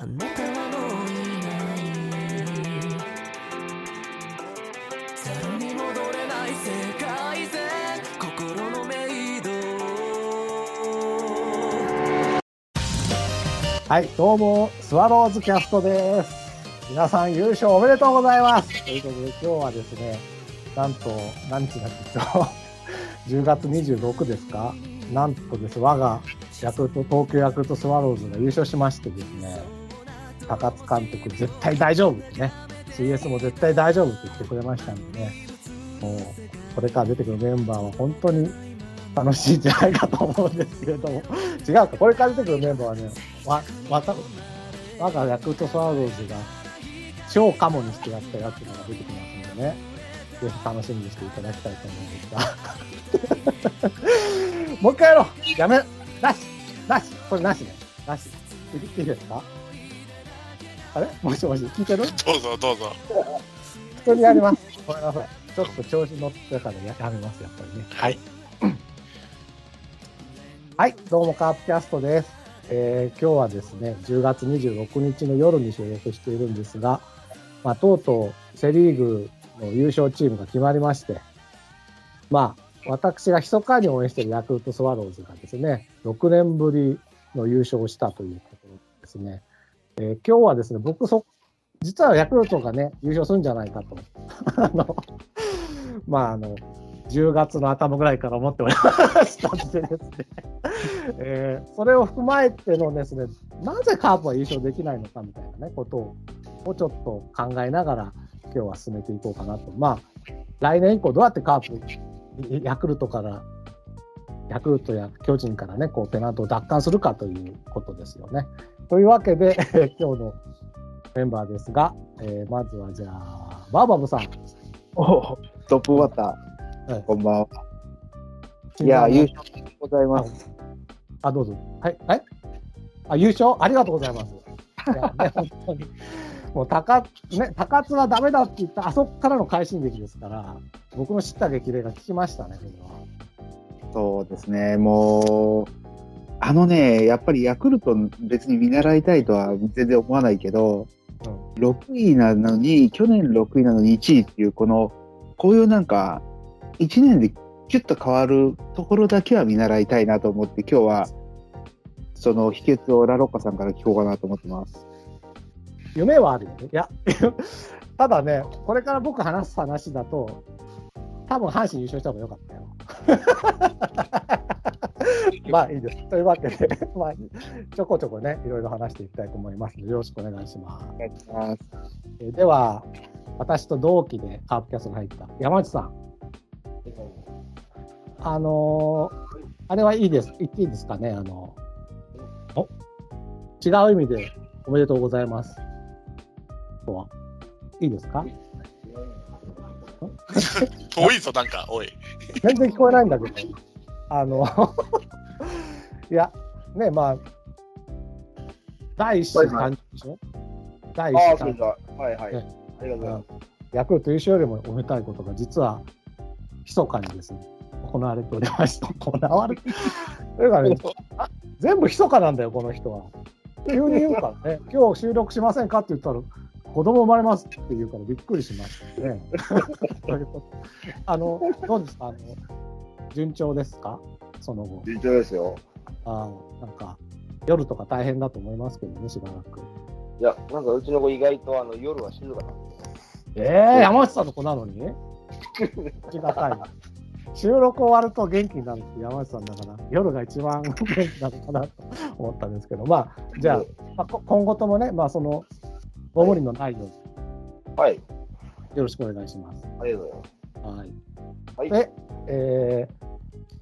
あなたはもういないゼロに戻れない世界線心のメイドはい、どうも、スワローズキャストです。皆さん優勝おめでとうございます。ということで、今日はですね、なんと、何日だっけ、今日、10月26ですか？なんとです、我がヤクルト、東京ヤクルトスワローズが優勝しましてですね、高津監督、絶対大丈夫ってね、CS も絶対大丈夫って言ってくれましたんでね、もう、これから出てくるメンバーは本当に楽しいんじゃないかと思うんですけれども、違うか、これから出てくるメンバーはね、わ、わた、我がヤクルトスワローズが超カモにしてやったやつが出てきますんでね、ぜひ楽しみにしていただきたいと思うんですが。もう一回やろう。やめなしなし。これなしね。なし。いいですか？あれ？もしもし、聞いてる？どうぞどうぞ。普通にやります。ごめんなさい。ちょっと調子乗ってからややめます、やっぱりね。はい。はい、どうもカープキャストです。えー今日はですね、10月26日の夜に収録しているんですが、まあ、とうとうセ・リーグの優勝チームが決まりまして、まあ、私が密かに応援しているヤクルトスワローズがですね、6年ぶりの優勝をしたということですね。えー今日はですね、僕そ、実はヤクルトがね、優勝するんじゃないかと。あの、まあ、あの、10月の頭ぐらいから思っておりましたんでですね、えーそれを踏まえてのですね、なぜカープは優勝できないのかみたいなね、ことを、をちょっと考えながら、今日は進めていこうかなと。まあ、来年以降どうやってカープ、ヤクルトから、ヤクルトや巨人からね、こう、ペナントを奪還するかということですよね。というわけで、今日のメンバーですが、えーまずはじゃあ、バーバブさん。おトップバッタはいー、こんばんは。いや、優勝でございます。あ、どうぞ。はい。はい。あ、優勝？ありがとうございます。いやね、本当に。もう高、ね、高津はダメだって言った、あそこからの快進撃ですから、僕の知った激励が効きましたね、これは。そうですね、もう、あのね、やっぱりヤクルト別に見習いたいとは全然思わないけど、6位なのに、去年6位なのに1位っていう、この、こういうなんか、1年でキュッと変わるところだけは見習いたいなと思って、今日は、その秘訣をラロッカさんから聞こうかなと思ってます。夢はあるよね。いや、ただね、これから僕話す話だと、多分阪神優勝した方が良かったよ。まあいいです。というわけで、まあ、ちょこちょこね、いろいろ話していきたいと思いますので、よろしくお願いします。ます。えーでは、私と同期でカープキャストに入った山内さん。あのーあれはいいです。言っていいですかね？あのお違う意味でおめでとうございます。とは。いいですか？遠いぞ、なんか、おい。全然聞こえないんだけど。あの、いや、ね、まあ、第一子って感じでしょ、第一ああ、子それじゃあはいはい。ねありがとうございます。ヤクルト優勝よりもおめでたいことが実は密かにですね行われておりました。行われて。というかね、あ全部密かなんだよ、この人は。急に言うからね、今日収録しませんかって言ったら、子供生まれますって言うからびっくりしましたね。あの、どうですか？あの順調ですか？その後。順調ですよ。あーなんか、夜とか大変だと思いますけどね、しばらく。いや、なんかうちの子意外とあの夜は静かな。ええ山内さんの子なのに？ありがたいな。収録終わると元気になるって山内さんだから、夜が一番 元気なのかなと思ったんですけど、まあ、じゃあ、まあ、こ今後ともね、まあ、その、ご無理のないようにはい、よろしくお願いします。ありがとうございます。はい。はいで、えー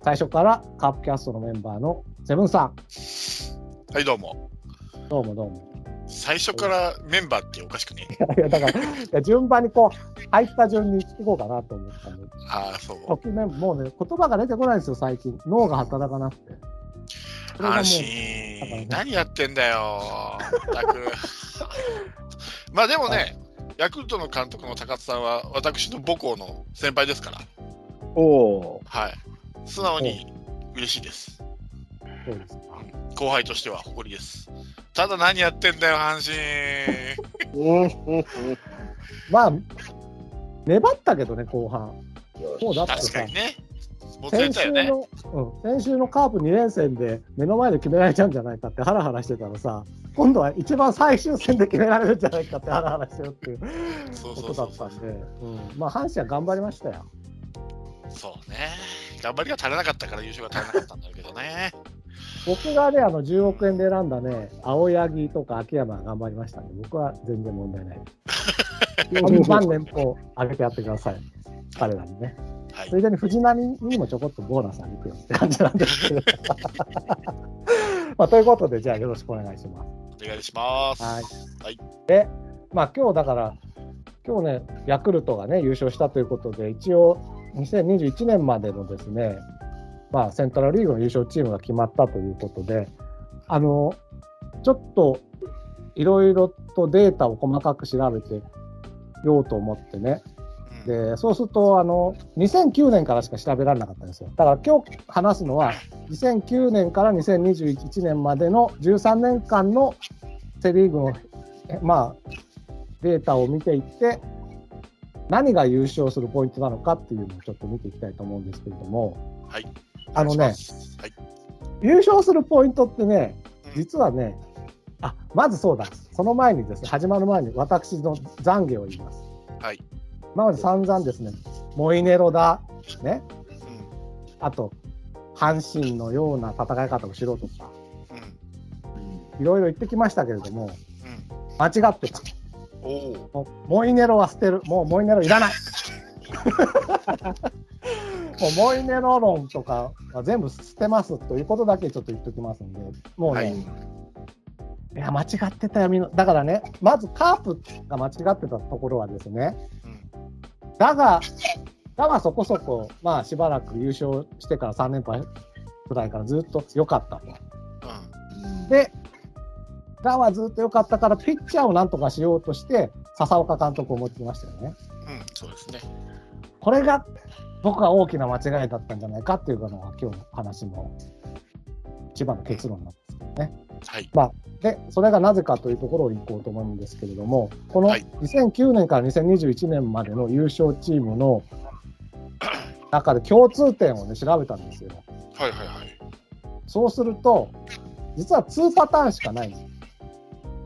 最初からカープキャストのメンバーのセブンさん、はい、どうも。どうもどうも。最初からメンバーっておかしくね。いや、だから、順番にこう、入った順にいこうかなと思ったんで、ああ、そう。ときめもうね、言葉が出てこないんですよ、最近。脳が働かなくて。安だからね心。何やってんだよ。まあでもね、ヤクルトの監督の高津さんは私の母校の先輩ですから、おおはい。素直に嬉しいです。そうですか。後輩としては誇りです。ただ何やってんだよ、阪神。まあ、粘ったけどね、後半。もうだってさ確か、にね。先週。の、うん、先週のカープ2連戦で目の前で決められちゃうんじゃないかってハラハラしてたらさ、今度は一番最終戦で決められるんじゃないかってハラハラしてるっていうことだったんで、うん、まあ阪神は頑張りましたよ。そうね。頑張りが足りなかったから優勝が足りなかったんだけどね。僕がね、あの10億円で選んだね、青柳とか秋山が頑張りましたんで、僕は全然問題ない。万年俸上げてやってください、彼らにね。はいついでに藤波にもちょこっとボーナスあげてよって感じなんですけど。まあ、ということで、じゃあよろしくお願いします。お願いします。はい。はいで、まあ今日だから、今日ね、ヤクルトがね、優勝したということで、一応、2021年までのですね、まあ、セントラルリーグの優勝チームが決まったということで、あの、ちょっと、いろいろとデータを細かく調べてようと思ってね、うんでそうするとあの、2009年からしか調べられなかったんですよ。だから今日話すのは、2009年から2021年までの13年間のセ・リーグの、えまあ、データを見ていって、何が優勝するポイントなのかっていうのをちょっと見ていきたいと思うんですけれども、はい。あのねはい。優勝するポイントってね、うん実はね、あまずそうだ、その前にですね、始まる前に私の懺悔を言います。はい。今まで散々ですね、モイネロだ、ね、うん。あと、阪神のような戦い方をしろとか、うん。いろいろ言ってきましたけれども、うん。間違ってた。モイネロは捨てる。もうモイネロいらない。もうモイネロ論とかは全部捨てますということだけちょっと言っておきますんで、もうね、はい。い、や、間違ってたよ、みんな。だからね、まずカープが間違ってたところはですね、うんだが、だがそこそこ、まあしばらく優勝してから3連敗くらいからずっと良かったと。うんで、だはずっと良かったから、ピッチャーをなんとかしようとして、笹岡監督を持ってきましたよね。うん、そうですね。これが僕は大きな間違いだったんじゃないかっていうのが今日の話の一番の結論なんね。はい。で、それがなぜかというところに行こうと思うんですけれども、このはい2009年から2021年までの優勝チームの 中で共通点をね、調べたんですよ。はいはいはい。そうすると、実は2パターンしかない。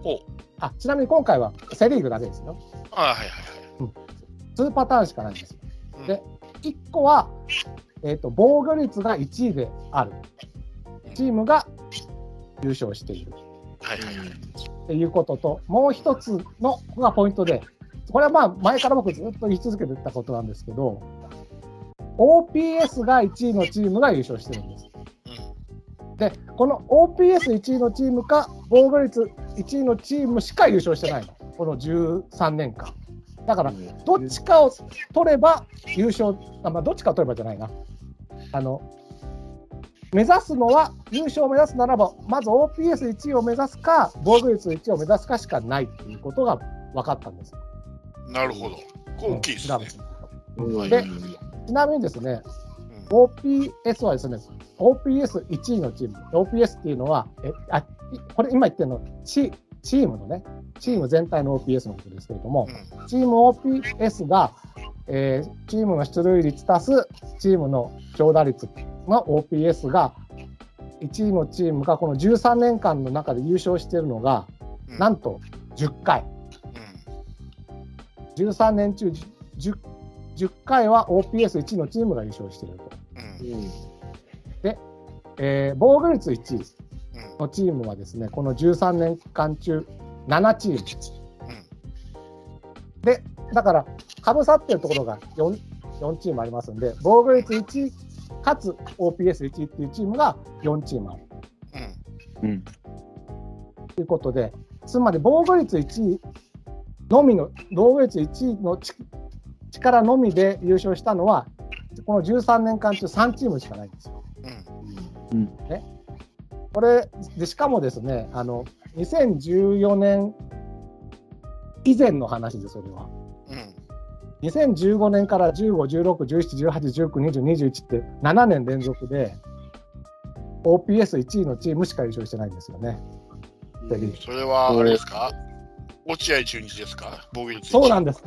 ほう。あ、ちなみに今回はセ・リーグだけですよ。あはいはい2パターンしかないんですよ。はい。で1個は、えー、と防御率が1位であるチームが優勝しているはいはいはい。っていうことと、もう一つのここがポイントで、これはまあ前から僕ずっと言い続けてたことなんですけど、OPS が1位のチームが優勝してるんです。うんで、この OPS1 位のチームか、防御率1位のチームしか優勝してないの、この13年間。だから、どっちかを取れば優勝、あまあ、どっちかを取ればじゃないな。あの目指すのは、優勝を目指すならば、まず OPS1 位を目指すか、防御率1位を目指すかしかないということが分かったんです。なるほど。大きいですね。でちなみにですね、うん。OPS はですね、OPS1 位のチーム、OPS っていうのは、えあいこれ今言ってるのチ、チームのね、チーム全体の OPS のことですけれども、うん。チーム OPS が、えーチームの出塁率足すチームの長打率の OPS が、1位のチームがこの13年間の中で優勝しているのが、うんなんと10回。13年中 10, 10回は OPS1 位のチームが優勝していると。うんうんえー防御率1位うんのチームはですね、この13年間中7チーム。で、だから、かぶさってるところが 4, 4チームありますんで、防御率1位かつ OPS1 位っていうチームが4チームある。うん。うん。ということで、つまり防御率1位のみの、防御率1位のち力のみで優勝したのは、この13年間中3チームしかないんですよ。うん。これでしかもですねあの2014年以前の話ですそれは。うん2015年から15、16、17、18、19、20、21って7年連続で OPS1 位のチームしか優勝してないんですよね。それは、あれですか？落合中日ですか？防御率。そうなんです。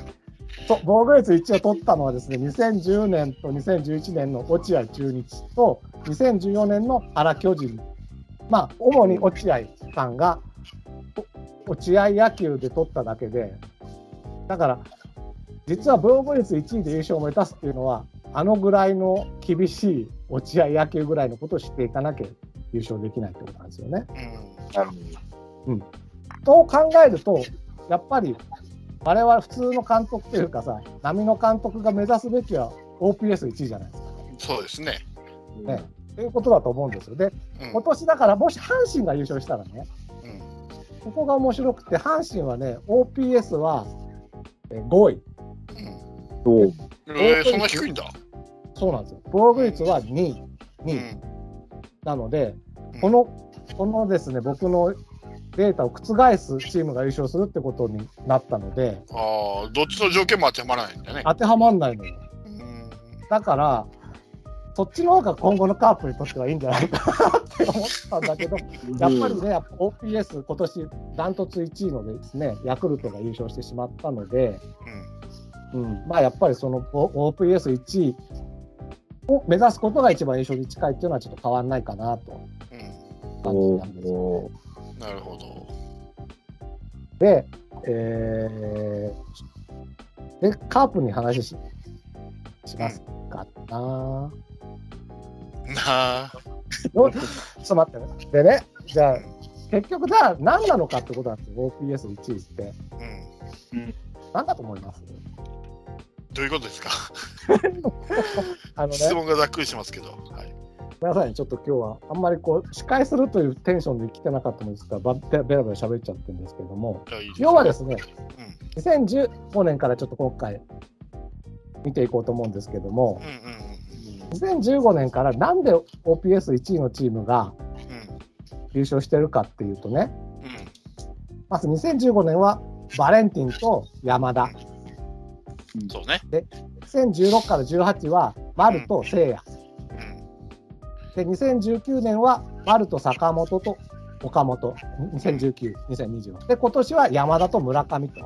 そう防御率1を取ったのはですね、2010年と2011年の落合中日と、2014年の原巨人。まあ、主に落合さんが、お落合野球で取っただけで、だから、実は防御率1位で優勝を目指すっていうのは、あのぐらいの厳しい落合野球ぐらいのことを知っていかなきゃ優勝できないってことなんですよね。うん。と考えると、やっぱり我々普通の監督というかさ、波の監督が目指すべきは OPS1 位じゃないですか。そうですね。ねということだと思うんですよ。で、うん今年だから、もし阪神が優勝したらね、うんここが面白くて、阪神はね、OPS はえー5位。う？んど。えー、そんな低いんだ。そうなんですよ。防御率は2位。2位。うんなのでうん、この、このですね、僕のデータを覆すチームが優勝するってことになったので、ああ、どっちの条件も当てはまらないんだね。当てはまんないのよ。うんだから、そっちの方が今後のカープにとってはいいんじゃないかなって思ったんだけど、やっぱりね、やっぱ OPS、今年ダントツ1位のですね、ヤクルトが優勝してしまったので、うん、まあやっぱりその O- OPS1 位を目指すことが一番優勝に近いっていうのはちょっと変わらないかなとうんうん感じたんですよ。なるほど。で、えーで、カープに話ししますかな、なあ。おちょっと待ってね。でね、じゃあ、結局、じゃあ何なのかってことなんですよ、OPS1 位って。うん。何だと思います？どういうことですか？あのね、質問がざっくりしますけど。はい。ごめんなさいね、ちょっと今日はあんまりこう、司会するというテンションで来てなかったもんですから、ばベラベラ喋っちゃってるんですけども、要はですね、うん。2015年からちょっと今回見ていこうと思うんですけども。う、んうんうん2015年からなんで OPS1 位のチームがうん。優勝してるかっていうとね、うん。まず2015年はバレンティンと山田、うん。そうね。2016から18は丸と聖也、うん。で2019年は丸と坂本と岡本、2019、2020で今年は山田と村上と、う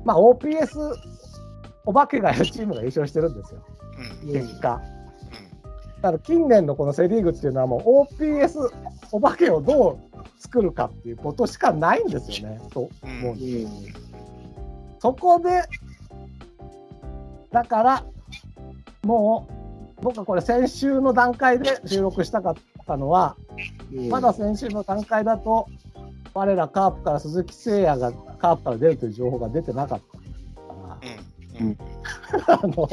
ん。まあ、OPS お化けがいるチームが優勝してるんですよ、うん。結果。だから近年のこのセ・リーグっていうのはもう OPS お化けをどう作るかっていうことしかないんですよね、とうん。思うんですそこで、だから、もう、僕はこれ先週の段階で収録したかったのは、まだ先週の段階だと、我らカープから鈴木誠也がカープから出るという情報が出てなかったか。ら、あの、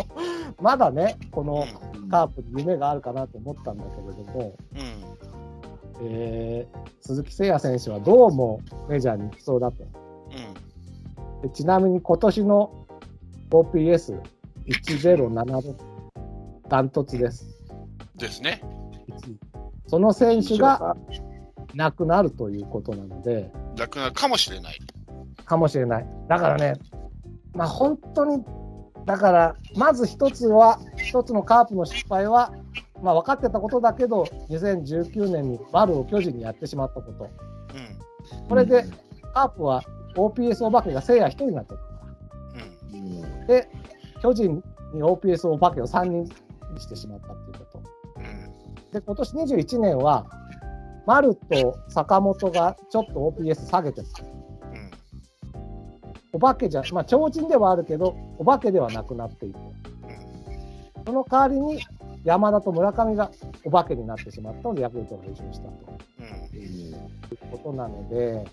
まだね、このうんカープに夢があるかなと思ったんだけれども、うん。えー鈴木誠也選手はどうもメジャーに行きそうだと。うん。でちなみに今年の OPS1076 ダントツです。ですね。1位その選手がいなくなるということなので、なくなるかもしれない。かもしれない。だからね、まあ本当に、だから、まず一つは、一つのカープの失敗は、まあ分かってたことだけど、2019年に丸を巨人にやってしまったこと。うん。これで、カープは OPS お化けが聖夜1人になってるから。うん。で、巨人に OPS お化けを3人にしてしまったっていうこと。うん。で、今年21年は、丸と坂本がちょっと OPS 下げてた。うん。お化けじゃ、まあ、超人ではあるけど、お化けではなくなっている。その代わりに、山田と村上がお化けになってしまったので、ヤクルトが優勝したとうん。いうことなので、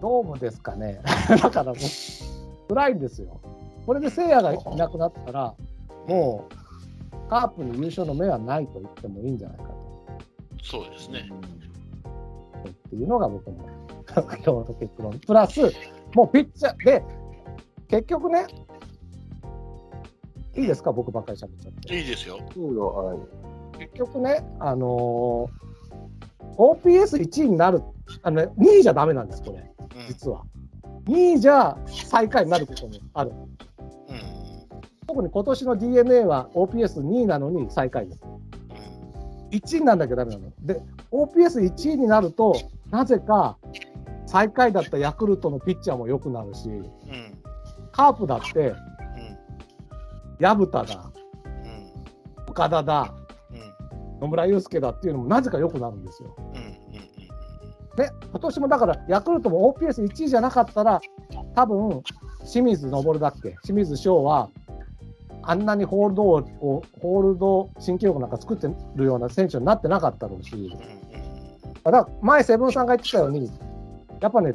どうもですかね。だからもう、辛いんですよ。これで聖夜がいなくなったら、もう、カープに優勝の目はないと言ってもいいんじゃないかと。そうですね。っていうのが僕の 今日の結論。プラス、もうピッチャーで、結局ね、いいですか、僕ばっかり喋っちゃって。いいですよ。いいよ、はい。結局ね、あのー OPS1 位になる、あのね、2位じゃダメなんです、これ、うん。実は。2位じゃ最下位になることもある。うん。特に今年の d n a は OPS2 位なのに最下位です。うん。1位になんなきゃダメなの。で、OPS1 位になると、なぜか最下位だったヤクルトのピッチャーも良くなるし、うん。カープだって、うん。薮田だ、うん。岡田だ、うん。野村祐介だっていうのもなぜか良くなるんですよ。で、今年もだから、ヤクルトも OPS1 位じゃなかったら、多分清水昇だっけ、清水翔は、あんなにホールドを、ホールド新記録なんか作ってるような選手になってなかったろうし、うん。だから前、セブンさんが言ってたように、やっぱね、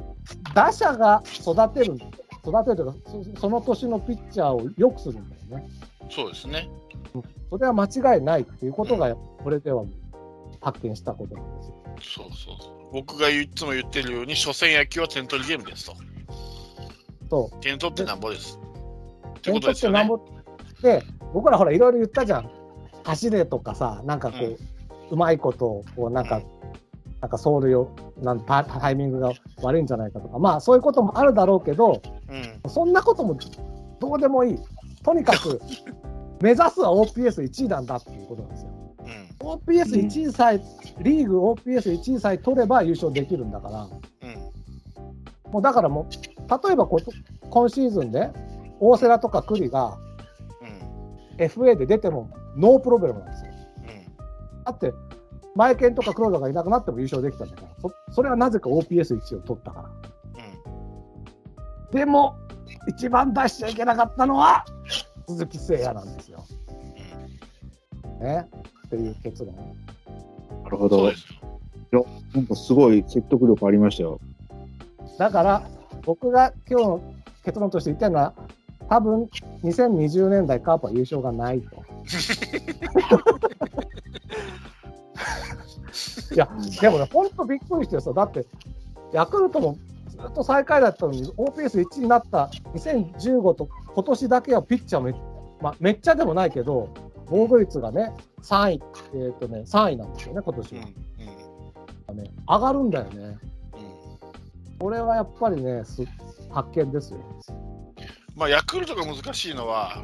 打者が育てる、育てるとか、そその年のピッチャーを良くするんだよね。そうですね。それは間違いないっていうことが、これでは発見したことなんですよ。そうそうそう。僕がいつも言ってるように、初戦野球は点取りゲームですと。そう点取ってなんぼです。って点取っことですよね。てなんぼで、僕らほら、いろいろ言ったじゃん。走れとかさ、なんかこう、ううまいこと、こう、なんか、うんなんか走塁をなんタ、タイミングが悪いんじゃないかとか、まあそういうこともあるだろうけど、うん。そんなこともどうでもいい。とにかく、目指すは OPS1 位なんだっていうことなんですよ。うん。OPS1 位さえ、リーグ OPS1 位さえ取れば優勝できるんだから、うん。もうだからもう、例えばこ今シーズンで、大瀬良とか栗がうん。FA で出てもノープロブレムなんですよ。うん。だって、マイケンとか黒田がいなくなっても優勝できたんだから、そそれはなぜか OPS1 を取ったから。でも、一番出しちゃいけなかったのは、鈴木誠也なんですよ。ね？っていう結論。なるほど。いそうですよ。や、なんかすごい説得力ありましたよ。だから、僕が今日の結論として言ってるのは、多分2020年代カープは優勝がないと。いや、でもね、本当びっくりしてさ、だって、ヤクルトもずっと最下位だったのに、OPS1 になった2015と今年だけはピッチャーめ,、まあ、めっちゃでもないけど、防御率がね、3位、えーとね、3位なんですよね、今年うん。はうん。ね。上がるんだよね。うん。これはやっぱりね、す発見ですよ。まあ、ヤクルトが難しいのは、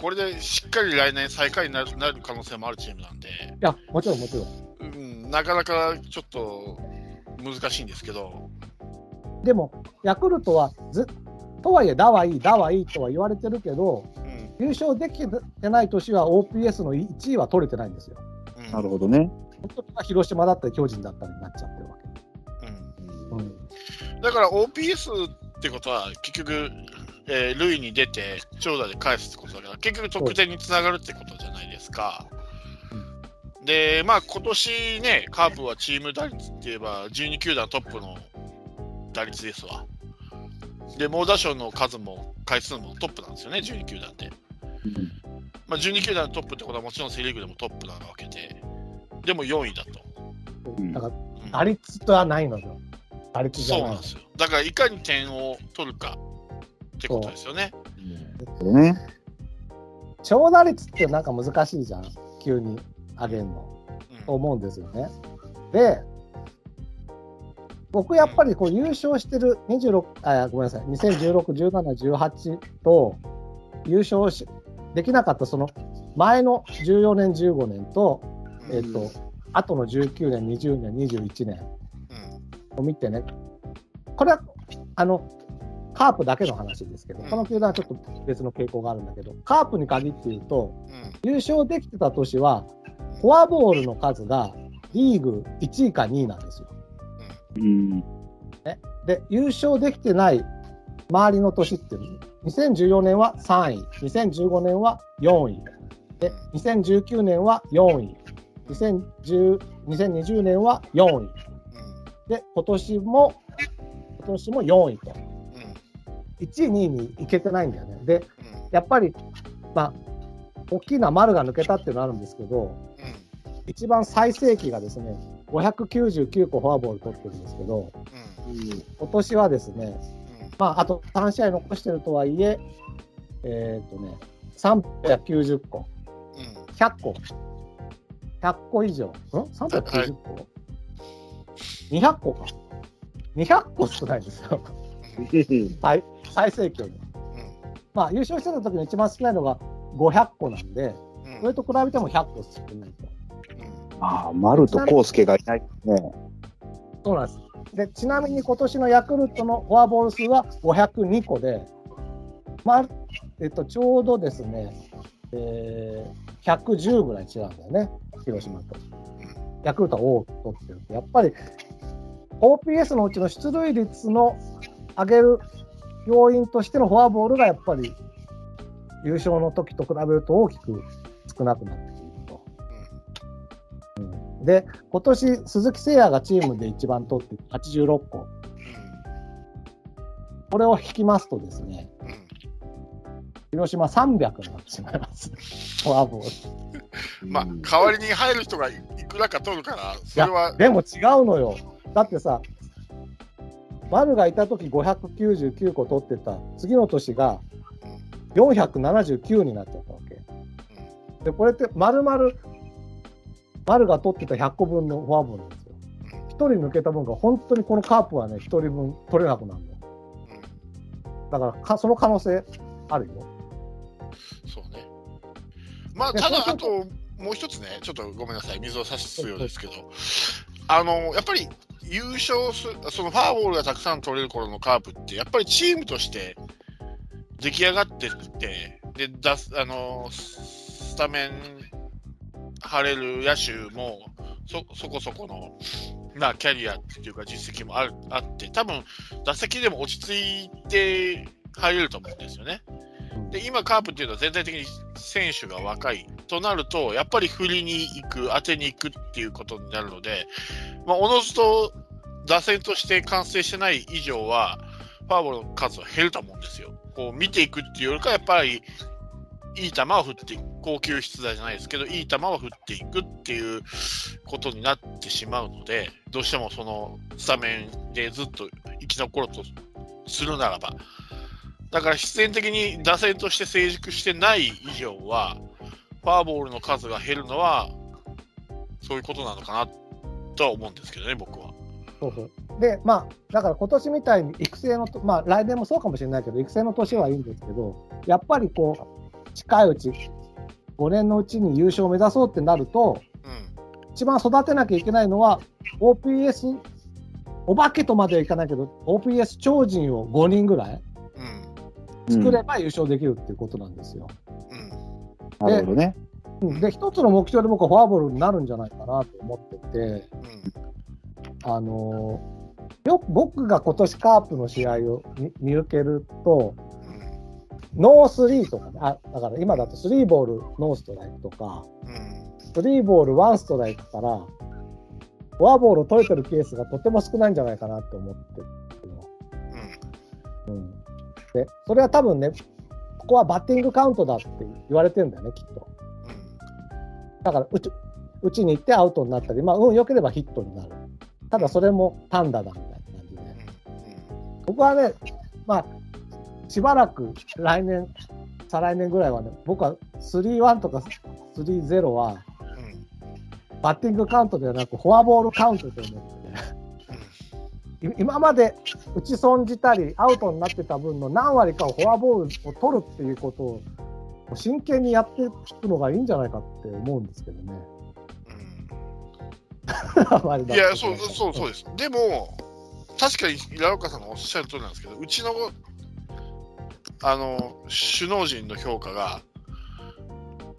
これでしっかり来年最下位になるなる可能性もあるチームなんで、いや、もちろんもちろん。うん、なかなかちょっと難しいんですけど、でも、ヤクルトはず、とはいえ、だはいい、だはいいとは言われてるけど、うん優勝できてない年は OPS の1位は取れてないんですよ。うんなるほどね。本当は広島だったり、巨人だったりになっちゃってるわうんけ。うん、だから OPS ってことは、結局、えー塁に出て長打で返すってことだから、結局得点につながるってことじゃないですか。で、まあ今年ね、カープはチーム打率って言えば、12球団トップの打率ですわ。で、猛打賞の数も回数もトップなんですよね、12球団で。まあ、12球団のトップってことはもちろんセ・リーグでもトップなわけで、でも4位だと。うんだから、うん打率とはないのよ。打率じゃないそうなんですよ。だからいかに点を取るかってことですよね。ね。長打率ってなんか難しいじゃん。急に上げるの。うんと思うんですよね。で、僕やっぱりこう優勝してる26あごめんなさい。2016、17、18と優勝しできなかったその前の14年、15年と、うん。えっと後の19年、20年、21年うん。を見てね、これはあのカープだけの話ですけど、うん。この球団はちょっと別の傾向があるんだけど、カープに限って言うと、うん。優勝できてた年は、フォアボールの数がリーグ1位か2位なんですよ。うん。で、優勝できてない周りの年っていうの2014年は3位、2015年は4位、で、2019年は4位、2010 2020年は4位、で、今年も、今年も4位と。うん1位、2位に行けてないんだよね。で、やっぱり、まあ、大きな丸が抜けたっていうのあるんですけど、一番最盛期がですね、599個フォアボール取ってるんですけど、うん今年はですね、うんまあ、あと3試合残してるとはいえ、えっ、とね、390個、うん100個、100個以上、ん ?390 個、?200 個か。200個少ないですよ。最最盛期より。まあ、優勝してた時に一番少ないのが500個なんで、うんそれと比べても100個少ないと。ああ、丸と康介がいないね。そうなんです。で、ちなみに今年のヤクルトのフォアボール数は502個で、まあ、えっと、ちょうどですね、えー、110ぐらい違うんだよね、広島と。ヤクルトは多く取ってる。やっぱり、OPS のうちの出塁率の上げる要因としてのフォアボールがやっぱり優勝の時と比べると大きく少なくなって。で、今年鈴木誠也がチームで一番取って86個。これを引きますとですね、広島300になってしまいます。フォアボール。まあ、代わりに入る人がいくらか取るから、それは、でも違うのよ。だってさ、丸がいた時599個取ってた、次の年が479になっちゃったわけ。で、これって丸々、丸が取ってた100個分のフォアボールなんですよ。1人抜けた分が本当にこのカープはね、1人分取れなくなるの。だからか、その可能性あるよ。そうね。まあ、ただ、あと、もう一つね、ちょっとごめんなさい、水を差すようですけど、あの、やっぱり優勝する、そのファーボールがたくさん取れる頃のカープって、やっぱりチームとして出来上がってって、で、出す、あの、スタメン張れる野手も、そ、そこそこの、まあ、キャリアっていうか実績もあるあって、多分打席でも落ち着いて入れると思うんですよね。で、今、カープっていうのは全体的に選手が若いとなると、やっぱり振りに行く、当てに行くっていうことになるので、まあ、おのずと打線として完成してない以上は、フォアボールの数は減ると思うんですよ。こう見ていくっていうよりか、やっぱりいい球を振っていく、高級出題じゃないですけど、いい球を振っていくっていうことになってしまうので、どうしてもそのスタメンでずっと生き残ろうとするならば、だから必然的に打線として成熟してない以上は、フォアボールの数が減るのは、そういうことなのかなとは思うんですけどね、僕は。そうそう。で、まあ、だから今年みたいに育成の、まあ来年もそうかもしれないけど、育成の年はいいんですけど、やっぱりこう、近いうち、5年のうちに優勝を目指そうってなると、うん。一番育てなきゃいけないのは、OPS、お化けとまではいかないけど、OPS 超人を5人ぐらいうん。作れば優勝できるっていうことなんですよ。うん。なるほどね。うんで、一つの目標で僕はフォアボールになるんじゃないかなと思ってて、うん。あのーよく僕が今年カープの試合を見見受けると、ノースリーとかね、あだから今だとスリーボールノーストライクとか、うん。スリーボールワンストライクから、フォアボールを取れてるケースがとても少ないんじゃないかなって思ってるの。うん。うん、で、それは多分ね、ここはバッティングカウントだって言われてるんだよね、きっと。だから打ち、打ちに行ってアウトになったり、まあ、運良ければヒットになる。ただそれも単打だみたいな感じで。僕はね、まあ、しばらく来年、再来年ぐらいはね、僕は3-1とか3-0は、バッティングカウントではなく、フォアボールカウントと思って、い今まで打ち損じたり、アウトになってた分の何割かをフォアボールを取るっていうことを、真剣にやっていくのがいいんじゃないかって思うんですけどね。いや、そう、そう、そうです。でも、確かに、平岡さんのおっしゃる通りなんですけど、うちの、あの、首脳陣の評価が、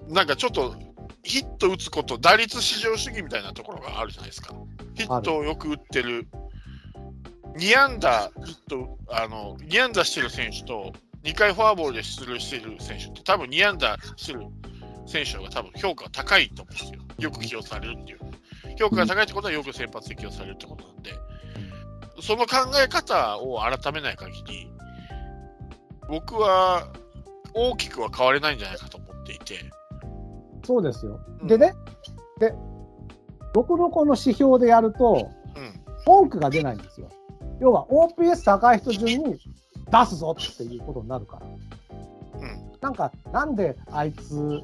なんかちょっと、ヒット打つこと、打率至上主義みたいなところがあるじゃないですか。ヒットをよく打ってる、2安打、ヒット、あの、2安打してる選手と、2回フォアボールで出塁している選手って、多分2安打してる選手が多分評価が高いと思うんですよ。よく起用されるっていう。評価が高いってことはよく先発で起用されるってことなんで、その考え方を改めない限り、僕は大きくは変われないんじゃないかと思っていて、そうですよ。うんでね、で、僕のこの指標でやると、うん、文句が出ないんですよ。要は OPS 高い人順に出すぞっていうことになるから。うん、なんか、なんであいつ、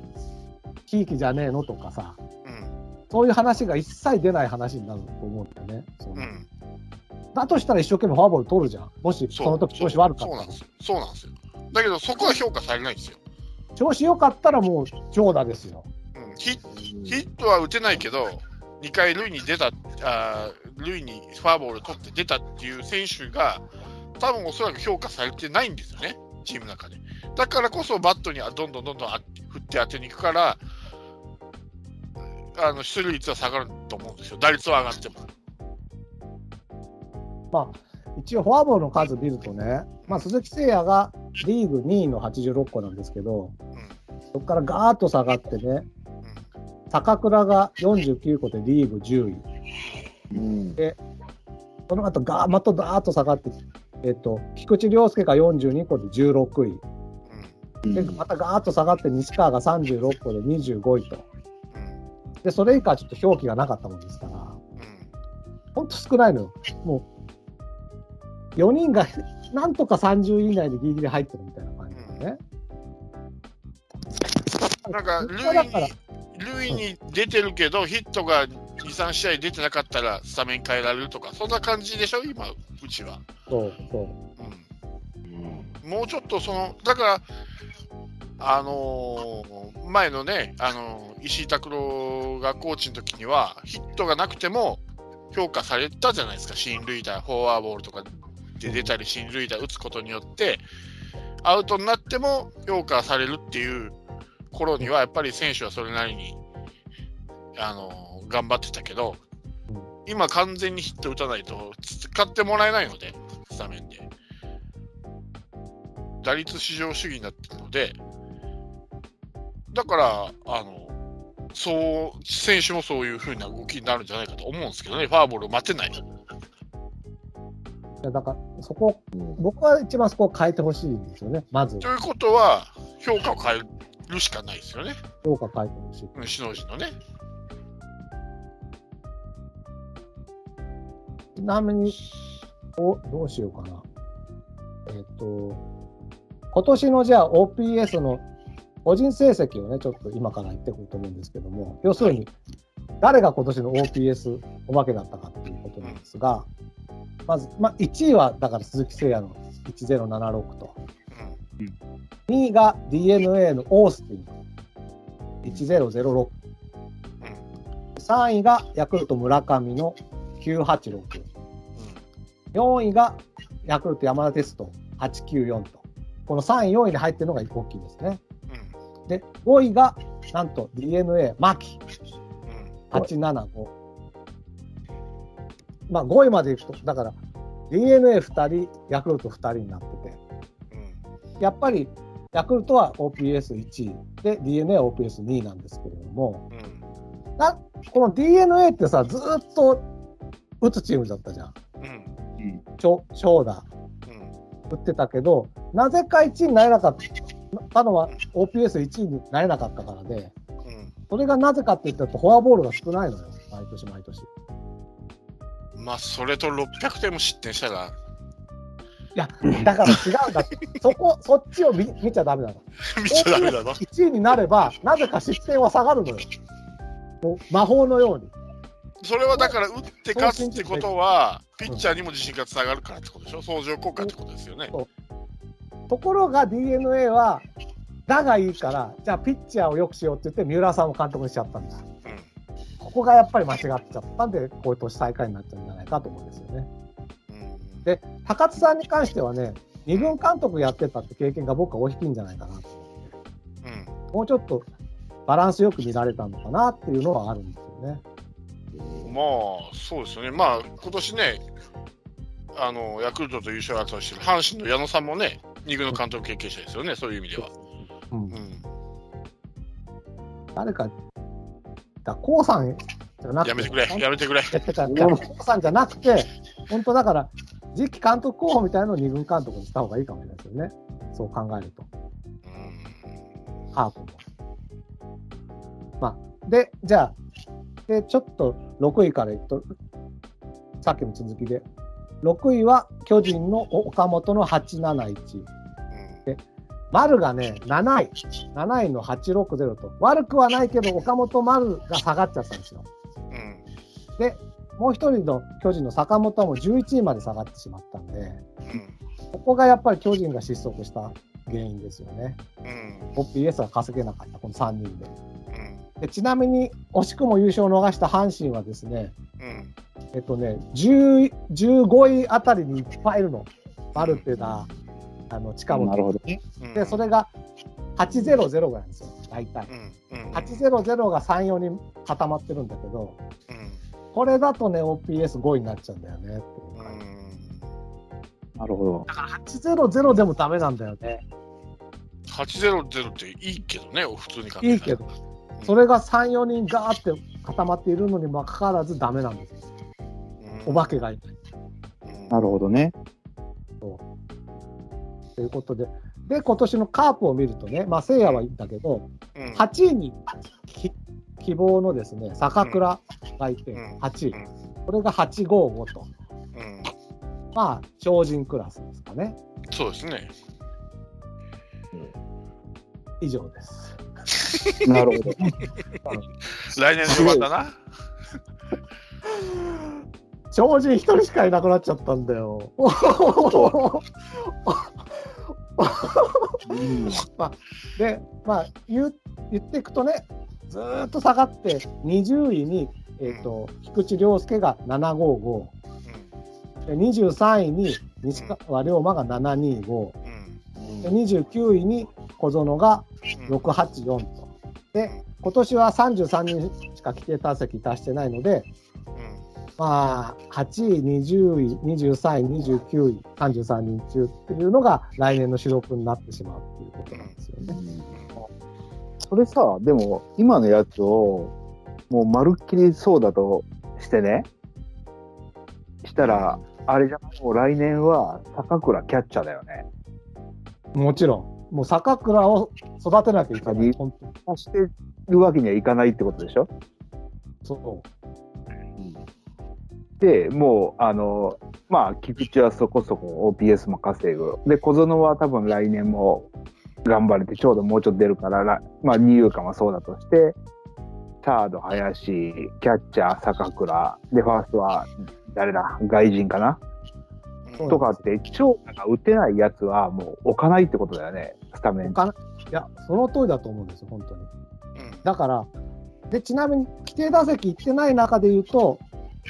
ひいきじゃねえのとかさ、うん、そういう話が一切出ない話になると思うんだよね。そのうん。だとしたら一生懸命フォアボール取るじゃん。もしその時調子悪かったらそうなんですよ。そうなんですよ。だけど、そこは評価されないんですよ。調子良かったらもう長打ですよ。うん、ヒヒットは打てないけど、2回塁に出た、あ塁にフォアボール取って出たっていう選手が、多分おそらく評価されてないんですよね、チームの中で。だからこそバットにはどんどんどんどんあ振って当てに行くから、あの出塁率は下がると思うんですよ、打率は上がっても。まあ、一応フォアボールの数見るとね、まあ、鈴木誠也がリーグ2位の86個なんですけど、そこからガーッと下がってね、坂倉が49個でリーグ10位。うん。その後ガーまたガーッと下がって、えっと、菊池涼介が42個で16位。で、またガーッと下がって西川が36個で25位と。で、それ以下はちょっと表記がなかったもんですから、ほんと少ないのよ。もう、4人がなんとか30位以内でギリギリ入ってるみたいな感じだね。なんか本当だから、塁に出てるけど、ヒットが2、3試合出てなかったらスタメン変えられるとか、そんな感じでしょ、今、うちは。そうそう。うん、もうちょっとその、だから、あのー前のね、あのー石井拓郎がコーチの時には、ヒットがなくても評価されたじゃないですか、進塁打、フォアボールとかで出たり、進塁打打つことによって、アウトになっても評価されるっていう頃には、やっぱり選手はそれなりに、あのー頑張ってたけど、今、完全にヒット打たないと使ってもらえないので、スタメンで。打率至上主義になってるので、だから、あの、そう、選手もそういう風な動きになるんじゃないかと思うんですけどね、ファーボールを待てない。だから、そこ、僕は一番そこを変えてほしいんですよね。まず、ということは、評価を変えるしかないですよね、評価変えてほしい。うん首脳陣のね。ちなみに、おどうしようかな。えっ、と、今年のじゃあ OPS の個人成績をね、ちょっと今から言っていこうと思うんですけども、要するに、誰が今年の OPS お化けだったかっていうことなんですが、まず、まあ、1位はだから鈴木誠也の1076と、2位が DNA のオースティン。1006、3位がヤクルト村上の986、4位がヤクルト山田テスト894と、この3位、4位に入ってるのが大きいですね。で、5位がなんと DNA 牧。875。まあ5位までいくと、だから DNA2 人、ヤクルト2人になってて、やっぱりヤクルトは OPS1 位。で DNA は OPS2 位なんですけれども、なこの DNA ってさ、ずーっと打つチームだったじゃん。長長打。打ってたけど、なぜか1位になれなかったのは OPS1 位になれなかったからで、それがなぜかって言ったらフォアボールが少ないのよ、毎年毎年。いまあ、それと600点も失点したら、や、だから違うんだ。そこ、そっちを見見ちゃダメなの。見ちゃダメだな。1位になれば、なぜか失点は下がるのよ。魔法のように。それはだから、打って勝つってことは、ピッチャーにも自信がつながるからってことでしょ、相乗効果ってことですよね。ところが DNA は、だがいいから、じゃあピッチャーをよくしようって言って、三浦さんを監督にしちゃったんだ。ここがやっぱり間違っちゃったんで、こういう年最下位になっちゃうんじゃないかと思うんですよね。で、高津さんに関してはね、二軍監督やってたって経験が僕は大きいんじゃないかなと。もうちょっとバランスよく見られたのかなっていうのはあるんですよね。まあ、そうですよね。まあ、今年ね、あの、ヤクルトと優勝争いしてる阪神の矢野さんもね、二軍の監督経験者ですよね、そういう意味では。うん。誰か、だコウさんじゃなくて、やめてくれ、やめてくれ。いやだからコウさんじゃなくて、本当だから、次期監督候補みたいなのを二軍監督にした方がいいかもしれないですよね。そう考えると。カープも。まあ、で、じゃあ、で、ちょっと6位からいくと、さっきの続きで、6位は巨人の岡本の871。で、丸がね、7位。7位の860と。悪くはないけど、岡本丸が下がっちゃったんですよ。で、もう一人の巨人の坂本はもう11位まで下がってしまったんで、ここがやっぱり巨人が失速した原因ですよね。OPS は稼げなかった、この3人で。でちなみに惜しくも優勝を逃した阪神はですね、うん。えっとね、10 15位あたりにいっぱいいるの。マルテだ、あの近本。なるほどね。うんで、それが800ぐらいなんですよ、大体。うん。うん。800が3、4人固まってるんだけど、うん。これだとね、OPS5 位になっちゃうんだよねっていうう感じ。ん。なるほど。だから800でもダメなんだよね。800っていいけどね、普通に考えたらいいけど、それが3、4人ガーって固まっているのにもかかわらずダメなんですよ。お化けがいない。うんなるほどね。ということで、で、今年のカープを見るとね、まあ、聖夜はいいんだけど、うん8位にき希望のですね、坂倉がいて、うん8位う。んこれが855と。うんまあ、超人クラスですかね。そうですね。以上です。なるほど。来年の4番だな。超人一人しかいなくなっちゃったんだよ。で、まあ言う、言っていくとね、ずーっと下がって、20位に、えーと菊池涼介が755、で23位に西川龍馬が725、うん。で29位に小園がうん。684と。で、今年は33人しか規定打席出してないので、まあ、8位、20位、23位、29位、33人中っていうのが来年の主力になってしまうっていうことなんですよね。それさ、でも、今のやつを、もうまるっきりそうだとしてね、したら、あれじゃん、もう来年は坂倉キャッチャーだよね。もちろん、もう坂倉を育てなきゃいけない。本当に。まあしてるわけにはいかないってことでしょ？そで、もう、あの、まあ、菊池はそこそこ OPS も稼ぐ。で、小園は多分来年も頑張れて、ちょうどもうちょっと出るから、らまあ、二遊間はそうだとして、サード、林、キャッチャー、坂倉、で、ファーストは誰だ？外人かな？とかって、長打が打てないやつはもう置かないってことだよね、スタメう。ン。いや、その通りだと思うんですよ、本当に。うんだから、でちなみに規定打席行ってない中で言うと、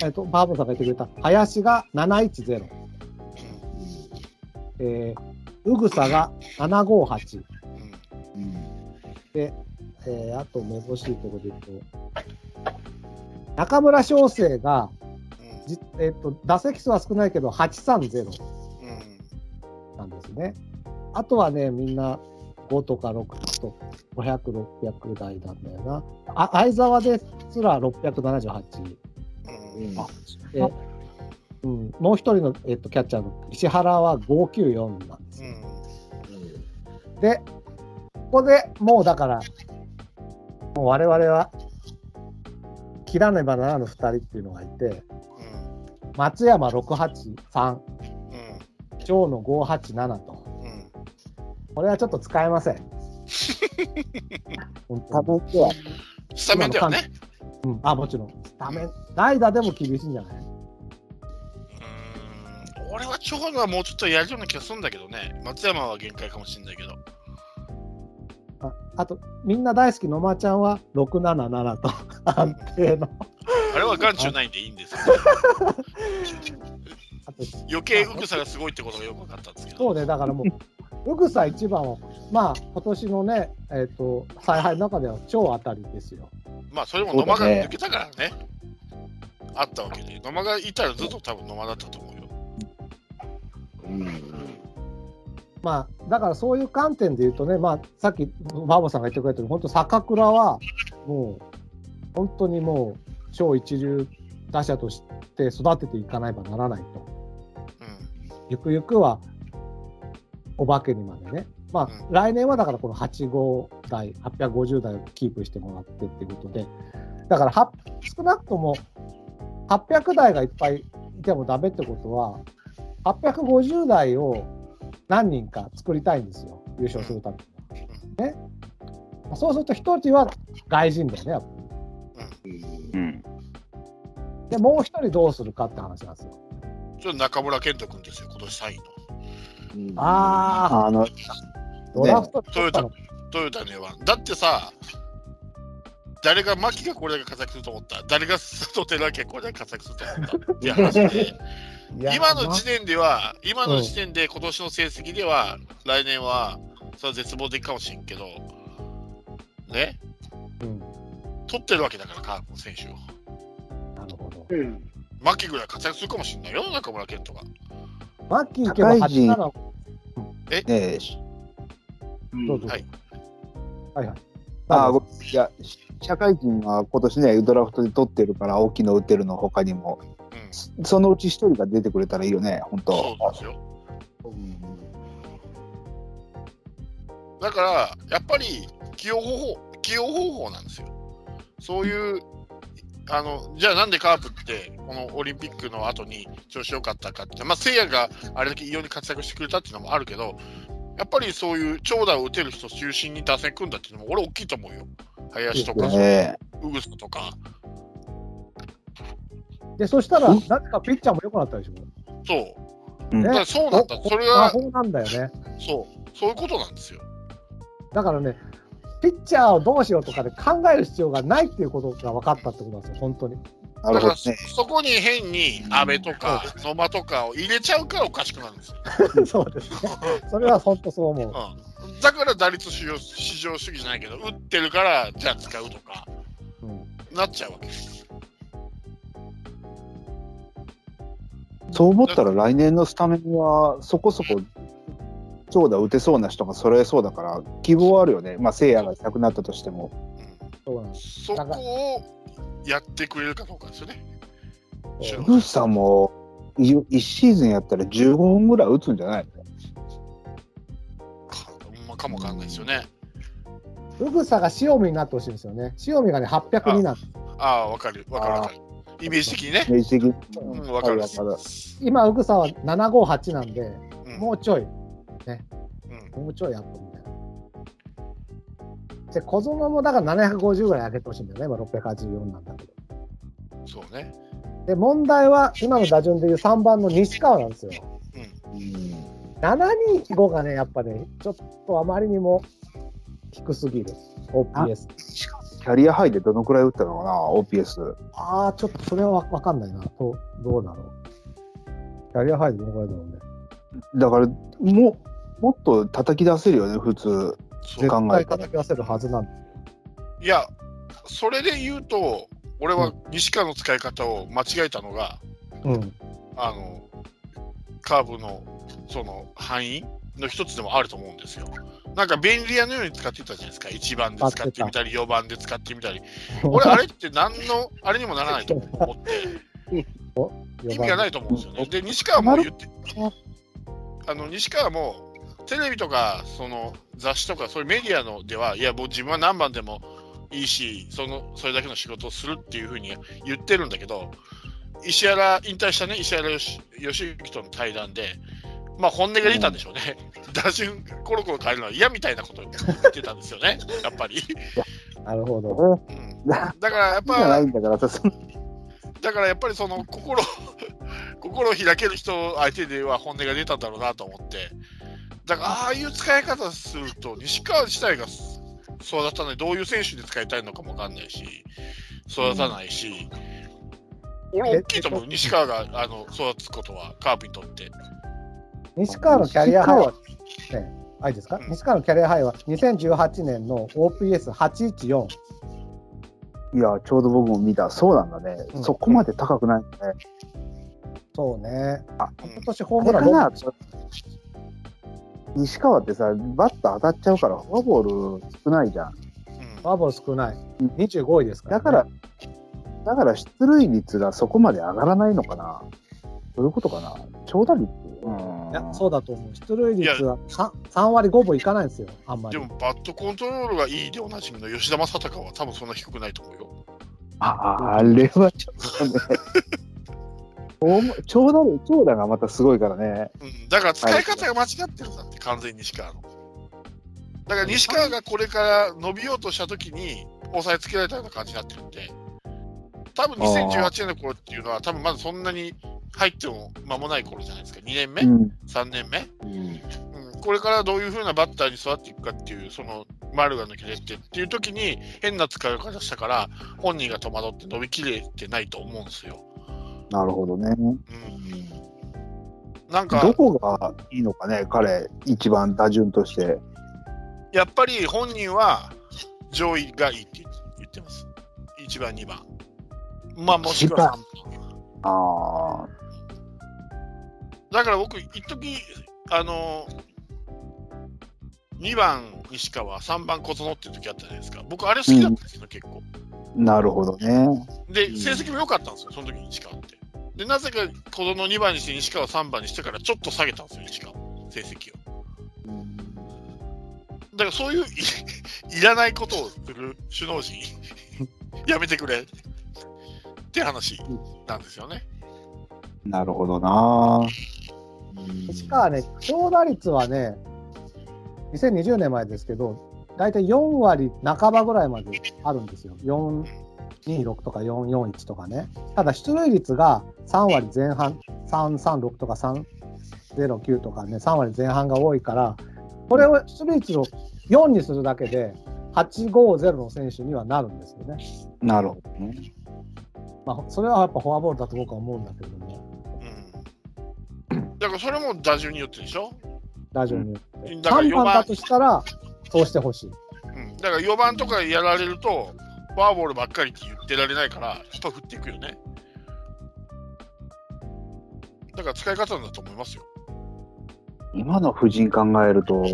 えっとバーボンさんが言ってくれた林が710、えー、うぐさが758、えー、あとめぼしいところで言うと、中村翔成が、じえっと打席数は少ないけど830なんですね。あとはね、みんな5とか6と500、600台なんだよな。あ相沢ですら678。でうん、もう一人の、えっとキャッチャーの石原は594なんですよ。で、ここでもうだから、もう我々は切らねばならぬ2人っていうのがいて、松山683、長野587と。これはちょっと使えません。はスタメンではね。うん、あ、もちろん。スタメン。代打でも厳しいんじゃない？うん俺は長野はもうちょっとやるような気がするんだけどね。松山は限界かもしれないけど。ああと、みんな大好きのまちゃんは677と安定の。あれは眼中ないんでいいんですよ。あと余計うくさがすごいってことがよく分かったんですけど。そうね、だからもう、うぐさ一番は、まあ、今年のね、えっ、と、采配の中では超当たりですよ。まあそれも野間が抜けたからね。あったわけで。野間がいたらずっと多分野間だったと思うよ。まあ、だからそういう観点で言うとね、まあ、さっきバーボさんが言ってくれたように、本当、坂倉は、もう、本当にもう、超一流打者として育てていかないばならないと。うん。ゆくゆくは、お化けにまでね。まあ、う来年はだからこの85台、850台をキープしてもらってっていうことで、だからは少なくとも800台がいっぱいいてもダメってことは、850台を何人か作りたいんですよ、優勝するためには。ね。そうすると一人は外人だよね、やっぱうん。で、もう一人どうするかって話なんですよ。それ中村健人君ですよ、今年3位の。ああの、あ、ドラフト取ったの、トヨタの4番。だってさ、誰が牧がこれだけ活躍すると思った？誰が佐藤輝明がこれだけ活躍すると思った？って話で、今の時点では、今の時点で今年の成績では、来年は、それは絶望的かもしれんけど、ね、うん、取ってるわけだから、カープの選手を。なるほど。うん。牧ぐらい活躍するかもしれないよ、中村健人が。マッキー行けば社会人8、7、ねえ、しどうぞ。はい。はいはい。あいや、社会人は今年ね、ドラフトで取ってるから、大きの打てるの他にも、うん、そのうち一人が出てくれたらいいよね、本当。そうなんですよ。だから、やっぱり起用方法、起用方法なんですよ。そういう、あの、じゃあなんでカープって、このオリンピックの後に調子良かったかって、まあ、聖夜があれだけ異様に活躍してくれたっていうのもあるけど、やっぱりそういう長打を打てる人中心に打線組んだっていうのも、俺大きいと思うよ。林とか、ねウグスとか。で、そしたら、なぜかピッチャーも良くなったでしょ。そう。うんだからそうなんだ。それ魔は、法なんだよね。そう。そういうことなんですよ。だからね、ピッチャーをどうしようとかで考える必要がないっていうことが分かったってことなんですよ、本当に。だからそね。そこに変に安倍とか野間とかを入れちゃうからおかしくなるんですよ。そうですね。それは本当そう思う。うん、だから打率至上至上主義じゃないけど、打ってるからじゃあ使うとかうんなっちゃうわけです。そう思ったら来年のスタメンはそこそこ長打打てそうな人が揃えそうだから希望はあるよね。まあ、聖夜がいなくなったとしても。そうなんです。そこをやってくれるかどうかですよね。そうグースさんも1シーズンやったら15本ぐらい打つんじゃないかまあかもわかんないですよね。うぐさが塩見になってほしいんですよね。塩見がね、802なんです。ああ、わかる、わかるわかる。イメージ的にね。明示的に。うん、わかる。わかる今、うぐさは758なんで、うんもうちょい、うんもうちょいアップみたいな。で、小園もだから750ぐらい上げてほしいんだよね。今684なんだけど。そうね。で、問題は今の打順でいう3番の西川なんですよ。うん。うん725がね、やっぱね、ちょっとあまりにも低すぎる。OPS。キャリアハイでどのくらい打ったのかな、OPS。ああ、ちょっとそれはわわかんないな。どどうだろう。キャリアハイでどのくらいだろうね。だから、ももっと叩き出せるよね、普通。そう絶対叩き出せるはずなんでいや、それで言うと、俺は西川の使い方を間違えたのが、うん。あの、カーブのその範囲の一つでもあると思うんですよ。なんか便利屋のように使ってたじゃないですか。1番で使ってみたり、4番で使ってみたり。俺、あれって何の、あれにもならないと思って、意味がないと思うんですよね。で、西川も言って、あの、西川も、テレビとか、その雑誌とか、そういうメディアのでは、いや、もう自分は何番でもいいし、その、それだけの仕事をするっていうふうに言ってるんだけど、石原、引退したね、石原よし義行との対談で、まあ本音が出たんでしょうね。打順、コロコロ変えるのは嫌みたいなことを言ってたんですよね、やっぱり。なるほど。うん、だからやっぱ、いんだからさ、そのだからやっぱりその心、心を開ける人相手では本音が出たんだろうなと思って、だからああいう使い方すると、西川自体が育たない、どういう選手で使いたいのかもわかんないし、育たないし、俺、大きいと思う、西川があの育つことは、カープにとって。西川のキャリアハイは、ね、あいいですか、うん西川のキャリアハイは2018年の OPS814。いや、ちょうど僕も見た。そうなんだね。うんそこまで高くないんだね。そうね。あ今年ホームランあれかな6西川ってさ、バット当たっちゃうから、フォアボール少ないじゃん。うんフォアボール少ないうん。25位ですから、だから、だから出塁率がそこまで上がらないのかな。どういうことかな。長打率うんいや、そうだと思う。出塁率は 3, 3割5分いかないんですよ、あんまりで。も、バットコントロールがいいでおなじみの吉田正尚は多分そんな低くないと思うよ。ああれはちょっとね。長打長打がまたすごいからね。うん、だから使い方が間違ってるんだって、完全に西川の。だから西川がこれから伸びようとしたときに、押さえつけられたような感じになってるんで、多分2018年の頃っていうのは、多分まだそんなに入っても間もない頃じゃないですか、2年目、うん。3年目、うんうん、これからどういう風なバッターに育っていくかっていう、その丸が抜けてってっていう時に変な使い方したから本人が戸惑って伸びきれてないと思うんですよ。なるほどね。うん、なんかどこがいいのかね、彼、一番打順として。やっぱり本人は上位がいいって言ってます。1番、2番。まあもしくは3番。ああ、だから僕、一時あの2番西川、3番小園っていう時あったじゃないですか。僕、あれ好きだったんですよ、結構。なるほどね。で、うん成績も良かったんですよ、その時に西川って。で、なぜか小園2番にして西川3番にしてからちょっと下げたんですよ、西川、成績を。だからそういうい いらないことをする首脳陣、やめてくれって話なんですよね。なるほどな。西川ね、長打率はね、2020年前ですけど、大体4割半ばぐらいまであるんですよ。426とか441とかね。ただ出塁率が3割前半、336とか309とかね、3割前半が多いから、これを出塁率を4にするだけで、850の選手にはなるんですよね。なるほどね。まあ、それはやっぱフォアボールだと僕は思うんだけれども、うん。だからそれも打順によってでしょ？ラジオによって。だから3 4番だ番、としたら、そうしてほしい。うん、だから4番とかやられると、フォアボールばっかりって言ってられないから、やっぱ振っていくよね。だから使い方なんだと思いますよ。今の布陣考えると、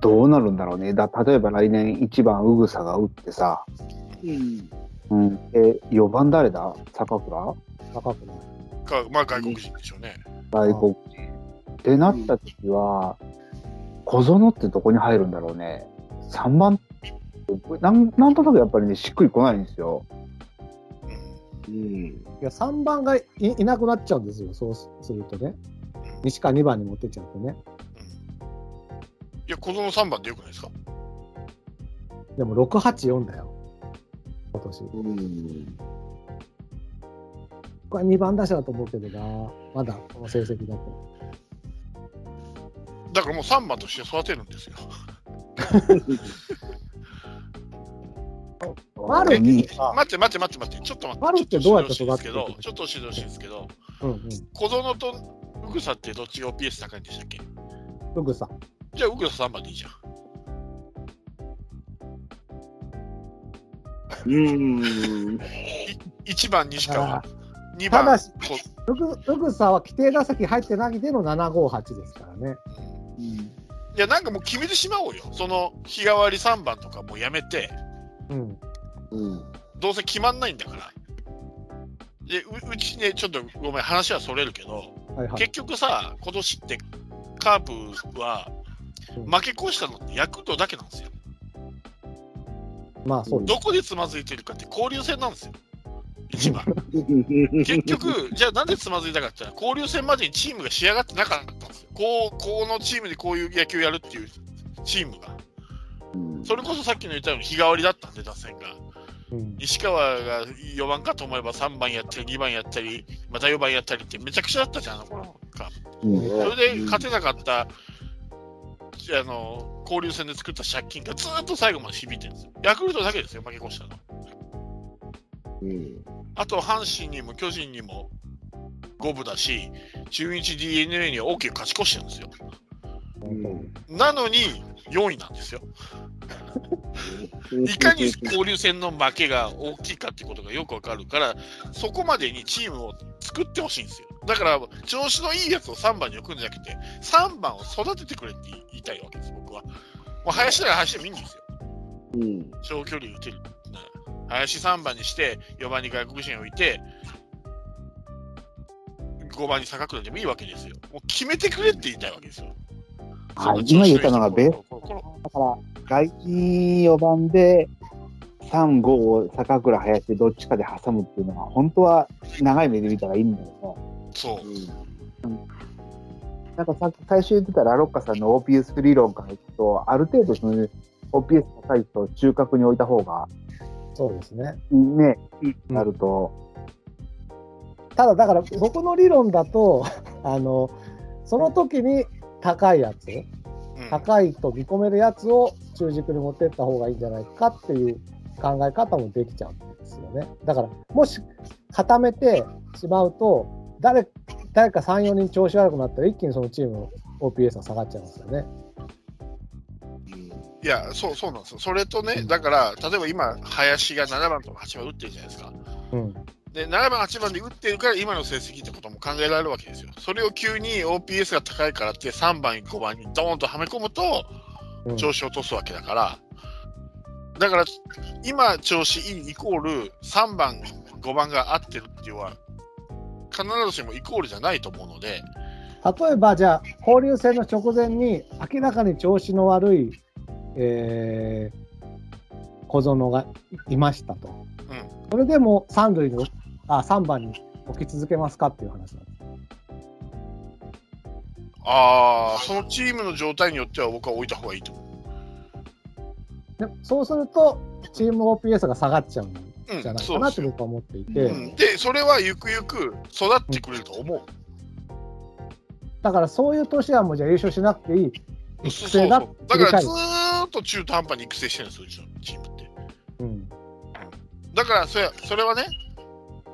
どうなるんだろうね。だ例えば来年1番、うぐさが打ってさ、うん。うん、で4番誰だ？坂倉？高くない。かまあ外国人でしょうね。外国人。ってなった時は、小園ってどこに入るんだろうね。3番なんなんとなくやっぱりね、しっくりこないんですよ。うんうん。いや3番がいいなくなっちゃうんですよ、そうすするとね。西川2番に持ってっちゃうとね。うんいや、小園3番でよくないですか？でも6、8、4だよ、今年。うん。これは2番打者だと思うけどな、まだこの成績だと。だからもう3番として育てるんですよ。丸にあ待って待って待って待って、ちょっと待って。丸ってどうやってちょってほしいんですけど育てていくのちょっと教えてほしいんですけど、うんうん。小園とウグサってどっちが OPS 高いんでしたっけ？フグさん。じゃあウグサ3番でいいじゃん。うん。1番西川あ、2番ただしこフグフグさんは規定打席入ってないでの758ですからね。うんいや、なんかもう決めてしまおうよ。その日替わり3番とかもうやめて、うん。うん。どうせ決まんないんだから。で、ううちね、ちょっとごめん、話はそれるけど、はいはい。結局さ、今年ってカープはうん負け越したのってヤクルトだけなんですよ。まあそうです。どこでつまずいてるかって交流戦なんですよ。一番。結局、じゃあなんでつまずいたかって言ったら、交流戦までにチームが仕上がってなかったんですよ。こう、このチームでこういう野球やるっていうチームが。それこそさっきの言ったように日替わりだったんで、打線が。うん西川が4番かと思えば3番やったり、2番やったり、また4番やったりってめちゃくちゃだったじゃん、あの頃か。うんそれで勝てなかった、あの交流戦で作った借金がずーっと最後まで響いてるんですよ。ヤクルトだけですよ、負け越したの。うん。あと、阪神にも巨人にも五分だし、中日 d n a には大きく勝ち越してるんですよ。なのに4位なんですよ。いかに交流戦の負けが大きいかってことがよくわかるから、そこまでにチームを作ってほしいんですよ。だから、調子のいいやつを3番に置くんじゃなくて、3番を育ててくれって言いたいわけです、僕は。もう林なら林でもいいんですよ。うん。長距離打てる。林3番にして、4番に外国人を置いて、5番に坂倉でもいいわけですよ。もう決めてくれって言いたいわけですよ。はい今言ったのがベースだから、外人4番で、3、5を坂倉、林でどっちかで挟むっていうのは、本当は長い目で見たらいいんだけど、そう。なんかさっき最初言ってたラロッカさんの OPS 理論からいくと、ある程度その、ね、OPS 高い人を中核に置いた方が、そうですね。ね、いいとなると、ただ、だから僕の理論だと、あの、その時に高いやつ、うん高いと見込めるやつを中軸に持ってった方がいいんじゃないかっていう考え方もできちゃうんですよね。だから、もし固めてしまうと、誰誰か3、4人調子悪くなったら、一気にそのチームの OPS が下がっちゃいますよね。いや、そうそうなんですよ。それとね、だから、例えば今、林が7番とか8番打ってるじゃないですか。うん、で、7番、8番で打ってるから、今の成績ってことも考えられるわけですよ。それを急に OPS が高いからって、3番、5番にドーンとはめ込むと、うん調子を落とすわけだから、だから、今、調子いいイコール、3番、5番が合ってるっていうのは、必ずしもイコールじゃないと思うので、例えば、じゃあ、交流戦の直前に明らかに調子の悪い、えー小園がいましたと。うん、それでも三塁のあ3番に置き続けますかっていう話なんです。ああ、そのチームの状態によっては僕は置いた方がいいと思でそうすると、チーム OPS が下がっちゃうんう。うん、じゃない。かなって僕は思っていて、うん、で、それはゆくゆく育ってくれると思う。だからそういう年はもうじゃあ優勝しなくていい育そう成だだからずーっと中途半端に育成してるんですよ、うちのチームって。うん、だからそれ、それはね、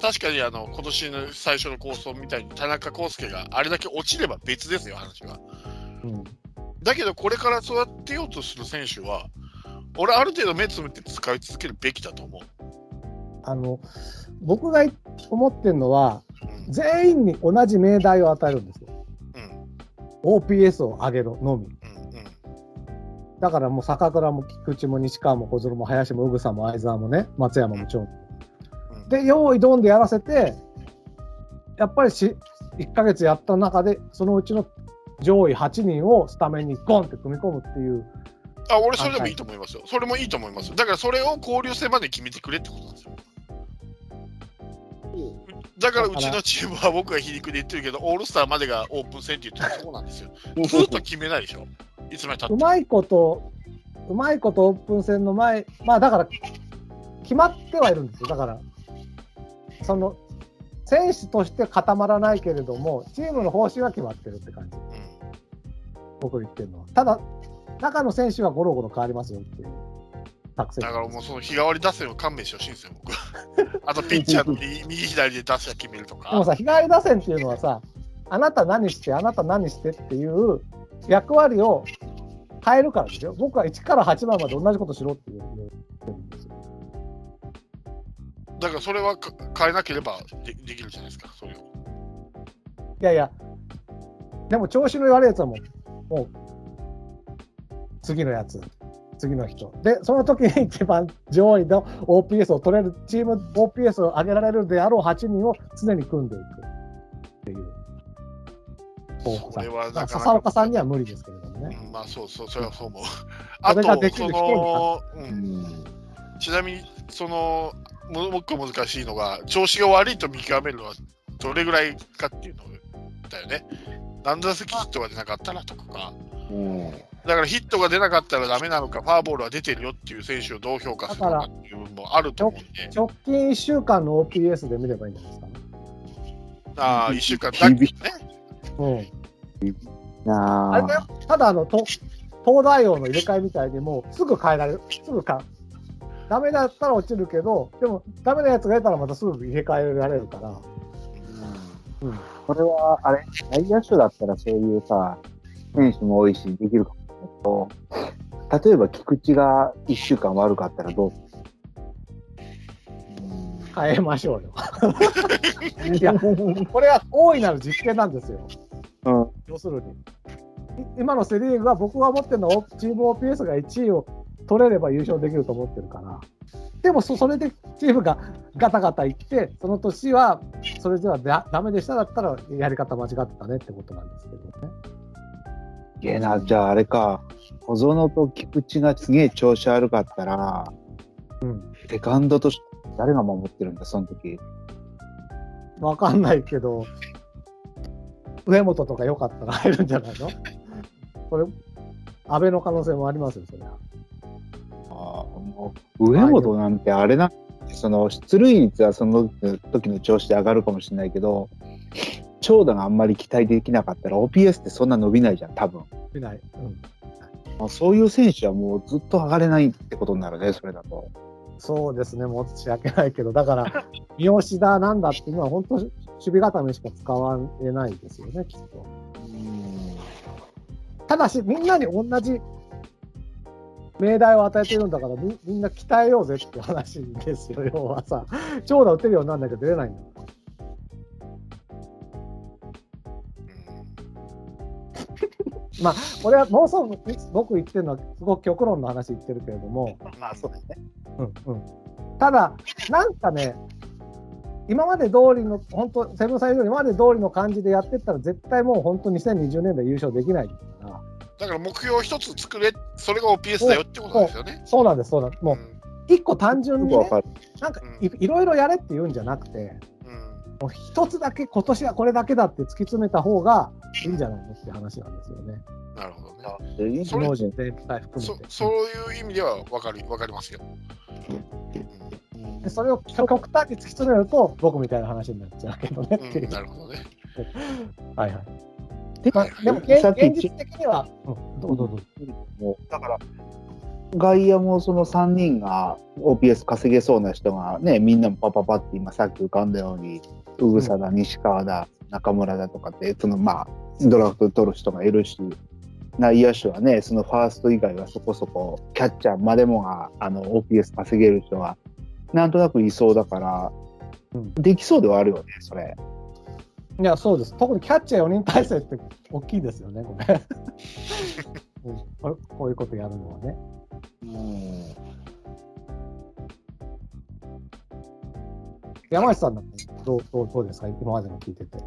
確かにあの今年の最初の構想みたいに田中康介があれだけ落ちれば別ですよ、話は。うん、だけど、これから育てようとする選手は、俺、ある程度目つむって使い続けるべきだと思う。あの僕が思ってるのは、うん全員に同じ命題を与えるんですよ。うん OPS を上げろのみ。だからもう坂倉も菊池も西川も小園も林も宇草も相沢もね、松山も長野も。うんで、用意ドンでやらせて、やっぱりし1ヶ月やった中で、そのうちの上位8人をスタメンにゴンって組み込むっていう、あ俺、それでもいいと思いますよ。それもいいと思います。だから、それを交流戦まで決めてくれってことなんですよ。だから、うちのチームは僕が皮肉で言ってるけど、オールスターまでがオープン戦って言ってるそうなんですよ。ずっと決めないでしょ。いつまでたっても。うまいこと、うまいことオープン戦の前、まあだから、決まってはいるんですよ。だから、その、選手として固まらないけれども、チームの方針は決まってるって感じ。うん僕言ってるのは。ただ、中の選手はゴロゴロ変わりますよっていう。だからもうその日替わり打線を勘弁してほしいんですよ、僕は。あとピッチャーの 右右左で打線決めるとか。でもさ、日替わり打線っていうのはさ、あなた何して、あなた何してっていう役割を変えるからですよ。僕は1から8番まで同じことしろって言ってるんですよ。だからそれはか変えなければでできるじゃないですか、それを。いやいや、でも調子の悪いやつはもう、もう、次のやつ、次の人。で、その時に一番上位の OPS を取れる、チーム OPS を上げられるであろう8人を常に組んでいくっていう。それはなか笹岡さんには無理ですけれどもね。うん、まあそうそう、それはそう思う。あと、るその、う、うんんちなみに、その、ももう一個難しいのが、調子が悪いと見極めるのはどれぐらいかっていうのだよね。何打席ヒットが出なかったらとか、うんだからヒットが出なかったらダメなのか、ファーボールは出てるよっていう選手をどう評価するのかっていう部分もあると思うんで、直近1週間の OPS で見ればいいんじゃないですか？ね。ああ、1週間だけね。うん。なああれだよ、ただあの、と東大王の入れ替えみたいにもうすぐ変えられる、すぐか。ダメだったら落ちるけど、でもダメなやつが出たらまたすぐ入れ替えられるから。うん。これは、あれ、内野手だったらそういうさ、選手も多いし、できるかもしれないけど、例えば菊池が1週間悪かったらどう？変えましょうよ。いや、これは大いなる実験なんですよ。うん要するに。い今のセ・リーグは僕が思ってるのはチーム OPS が1位を取れれば優勝できると思ってるから。でもそそれでチームがガタガタいって、その年はそれではだダメでしただったらやり方間違ってたねってことなんですけどね。いやな、じゃああれか、小園と菊池がすげえ調子悪かったら、うん。セカンドとして誰が守ってるんだ、その時。わかんないけど、上本とか良かったら入るんじゃないの？これ、安倍の可能性もありますよ、それは。ああもう上本なんてあれな、その出塁率はその時の調子で上がるかもしれないけど、長打があんまり期待できなかったら OPS ってそんな伸びないじゃん、多分。見ない。うん。まあそういう選手はもうずっと上がれないってことになるね、それだと。そうですね、申し訳ないけど、だから、三好だなんだっていうのは、本当、守備固めしか使われないですよね、きっと。ただし、みんなに同じ命題を与えてるんだから、みみんな鍛えようぜって話ですよ、要はさ、長打打てるようにならなきゃ出れないんだ。から。まあ、俺はもうそう僕言ってるのは、すごく極論の話言ってるけれども、まあそうですね。うんうん、ただ、なんかね、今まで通りの、本当、セブンサイド今まで通りの感じでやってったら、絶対もう本当、2020年で優勝できないから、だから目標一つ作れ、それが OPS だよってことですよね。そうなんです、そうなんです。もう、一個単純に、ね。なんかいいろいろやれって言うんじゃなくて、もう一つだけ、今年はこれだけだって突き詰めた方がいいんじゃないのって話なんですよね。なるほどね。でそ人全体含めて。そそういう意味では分かり分かりますよ。でそれを極端に突き詰めると、僕みたいな話になっちゃうけどねっていう。うんなるほどね。はいはい。でも現実的には、うん、どうぞどうぞ。もうだから、外野もその3人が OPS 稼げそうな人がね、みんなもパパパって今さっき浮かんだように、宇草だ、西川だ、中村だとかって、そのまあ、ドラフト取る人がいるし、内野手はね、そのファースト以外はそこそこ、キャッチャーまでもがあの OPS 稼げる人が、なんとなくいそうだから、うんできそうではあるよね、それ。いや、そうです。特にキャッチャー4人体制って大きいですよね、これ。うんこういうことやるのはね。山内さんだってどうどうどうですか、今までの聞いてて。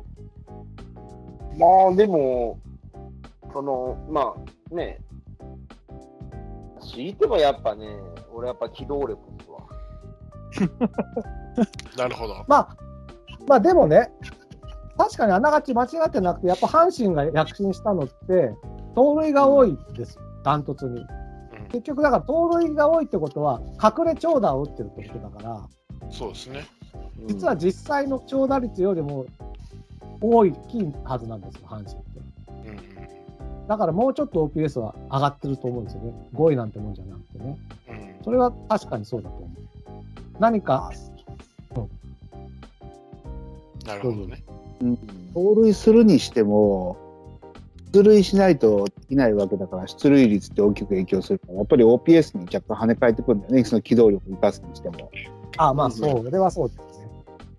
まあでも、その、まあね、強いてもやっぱね、俺やっぱ機動力ですわ。なるほど。まあ、まあでもね、確かにあながち間違ってなくて、やっぱ阪神が躍進したのって、盗塁が多いですよ、ダントツに。うん結局、だから盗塁が多いってことは、隠れ長打を打ってるってことだから、そうですね。実は実際の長打率よりも多いきいはずなんですよ、阪神って。だからもうちょっと OPS は上がってると思うんですよね。5位なんてもんじゃなくてね。うんそれは確かにそうだと思う。何か、なるほどね。盗塁するにしても、出塁しないとできないわけだから、出塁率って大きく影響するから、やっぱり OPS に若干跳ね返ってくるんだよね、その機動力を生かすにしても。あまあそう、それはそうですね。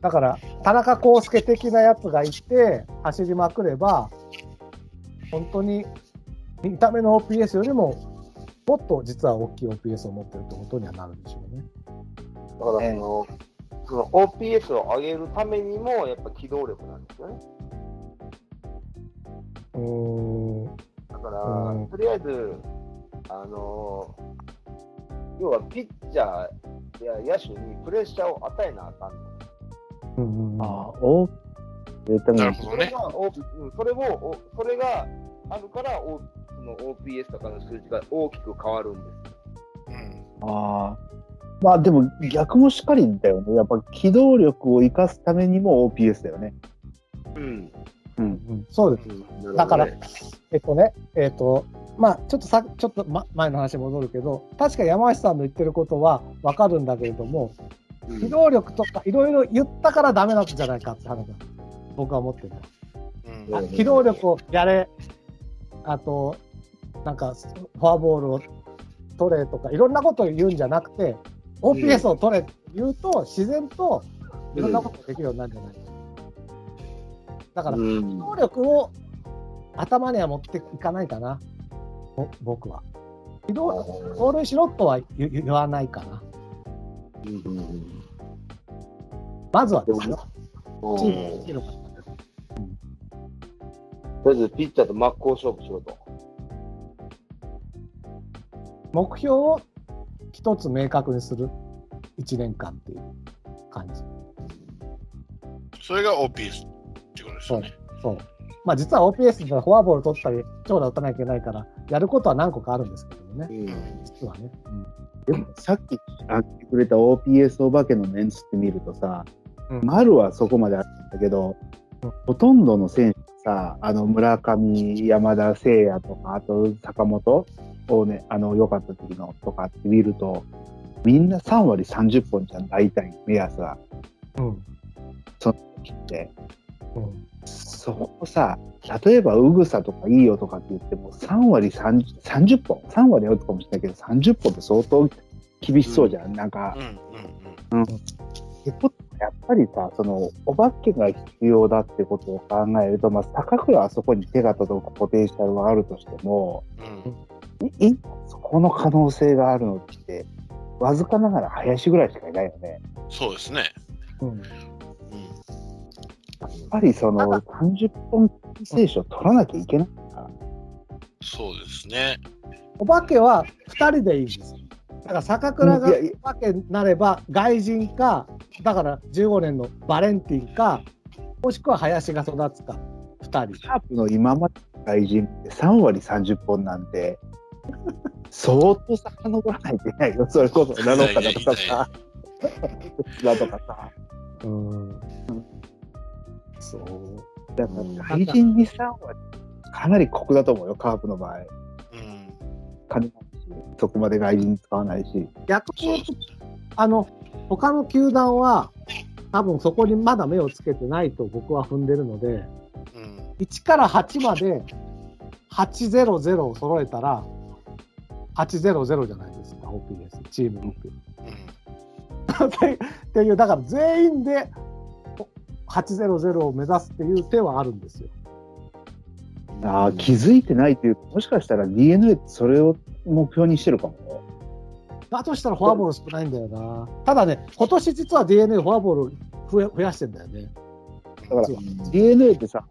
だから、田中康介的なやつがいて、走りまくれば、本当に見た目の OPS よりも、もっと実は大きい OPS を持ってるってことにはなるんでしょうね。だからその、その OPS を上げるためにも、やっぱ機動力なんですよね。うーん。だから、うんとりあえず、あの要はピッチャーや野手にプレッシャーを与えなあかんの。うんうん、ああ、おえためになるほどね。それが、おうんそれをおそれがあるから、おその OPS とかの数字が大きく変わるんです。うんああ。まあでも逆もしっかりだよね。やっぱ機動力を生かすためにも OPS だよね。うん。うん。うん、そうです。うんだからえっとね、えっと、まあ、ちょっとさ、ちょっと、ま、前の話に戻るけど、確か山下さんの言ってることはわかるんだけれども、うん機動力とかいろいろ言ったからダメなんじゃないかって話なんです僕は思ってるうんあ機動力をやれ、あと、なんか、フォアボールを取れとか、いろんなことを言うんじゃなくて、OPS を取れって言うと、自然といろんなことができるようになるんじゃないか。だから、うん機動力を頭には持っていかないかな、ぼ僕は。機動盗塁しろとは言言わないかな。まずはですよ。うんチームができるかとりあえずピッチャーと真っ向勝負しろと。目標を一つ明確にする1年間っていう感じ。それが OPS ってことですよね。そう。まあ実は OPS ではフォアボール取ったり、長打打たなきゃいけないから、やることは何個かあるんですけどもね、うん実はね。でもさっきあってくれた OPS お化けのメンツって見るとさ、うん丸はそこまであったんだけど、うんほとんどの選手さ、あの、村上、山田誠也とか、あと坂本をね、あの、良かった時のとかって見ると、みんな3割30本じゃん、大体、目安は。うん。その時って。うん。そこさ、例えば、うぐさとかいいよとかって言っても、3割 30, 30本、3割は打つかもしれないけど、30本って相当厳しそうじゃん。なんかうん、うんってことはやっぱりさ、その、お化けが必要だってことを考えると、まあ、坂倉はそこに手が届くポテンシャルはあるとしても、うん。いいそこの可能性があるのって、わずかながら林ぐらいしかいないよね。そうですね。うん。うん。やっぱりその、30本聖書取らなきゃいけないから。そうですね。お化けは2人でいいんですよ。だから坂倉がいやいやお化けになれば外人か、だから15年のバレンティンか、もしくは林が育つか、2人。シャープの今までの外人って3割30本なんて、相当遡らないといけないよ。それこそ、ナノカだとかさ、だとかさ。うん。そう。だから外人に3割、かなり酷だと思うよ、カープの場合。うん。金そこまで外人使わないし。逆にあの、他の球団は、多分そこにまだ目をつけてないと僕は踏んでるので、うん。1から8まで800を揃えたら、800じゃないですか、OPS、チーム OPS。うん。っ てっていう、だから全員でお800を目指すっていう手はあるんですよ。ああ、気づいてないというか、もしかしたら DNA ってそれを目標にしてるかもよ。だとしたらフォアボール少ないんだよな。ただね、今年実は DNA フォアボール増や増やしてんだよね。だから DNA ってさ、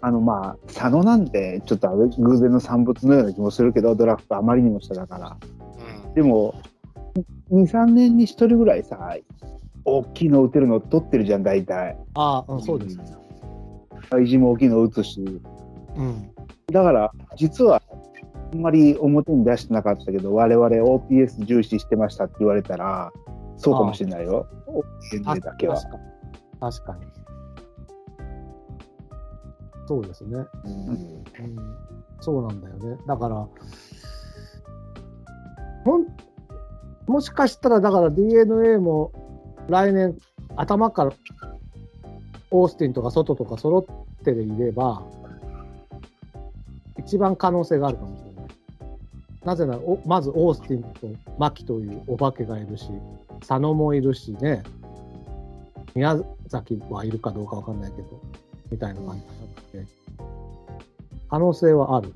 あのまあ、佐野なんて、ちょっと偶然の産物のような気もするけど、ドラフトあまりにも下だから。うん。でも、2、3年に1人ぐらいさ、大きいの打てるの取ってるじゃん、大体。ああ、うん、そうです。外人も大きいの打つし。うん。だから、実は、あんまり表に出してなかったけど、我々 OPS 重視してましたって言われたら、そうかもしれないよ。DNA だけは。確かに。そうですね。うんうん、そうなんだよね。だから、ほんもしかしたら、だから DNA も来年頭からオースティンとか外とか揃っていれば、一番可能性があるかもしれない。なぜなら、おまずオースティンと牧というお化けがいるし、佐野もいるしね、宮崎はいるかどうかわかんないけど、みたいな感じになって、可能性はある。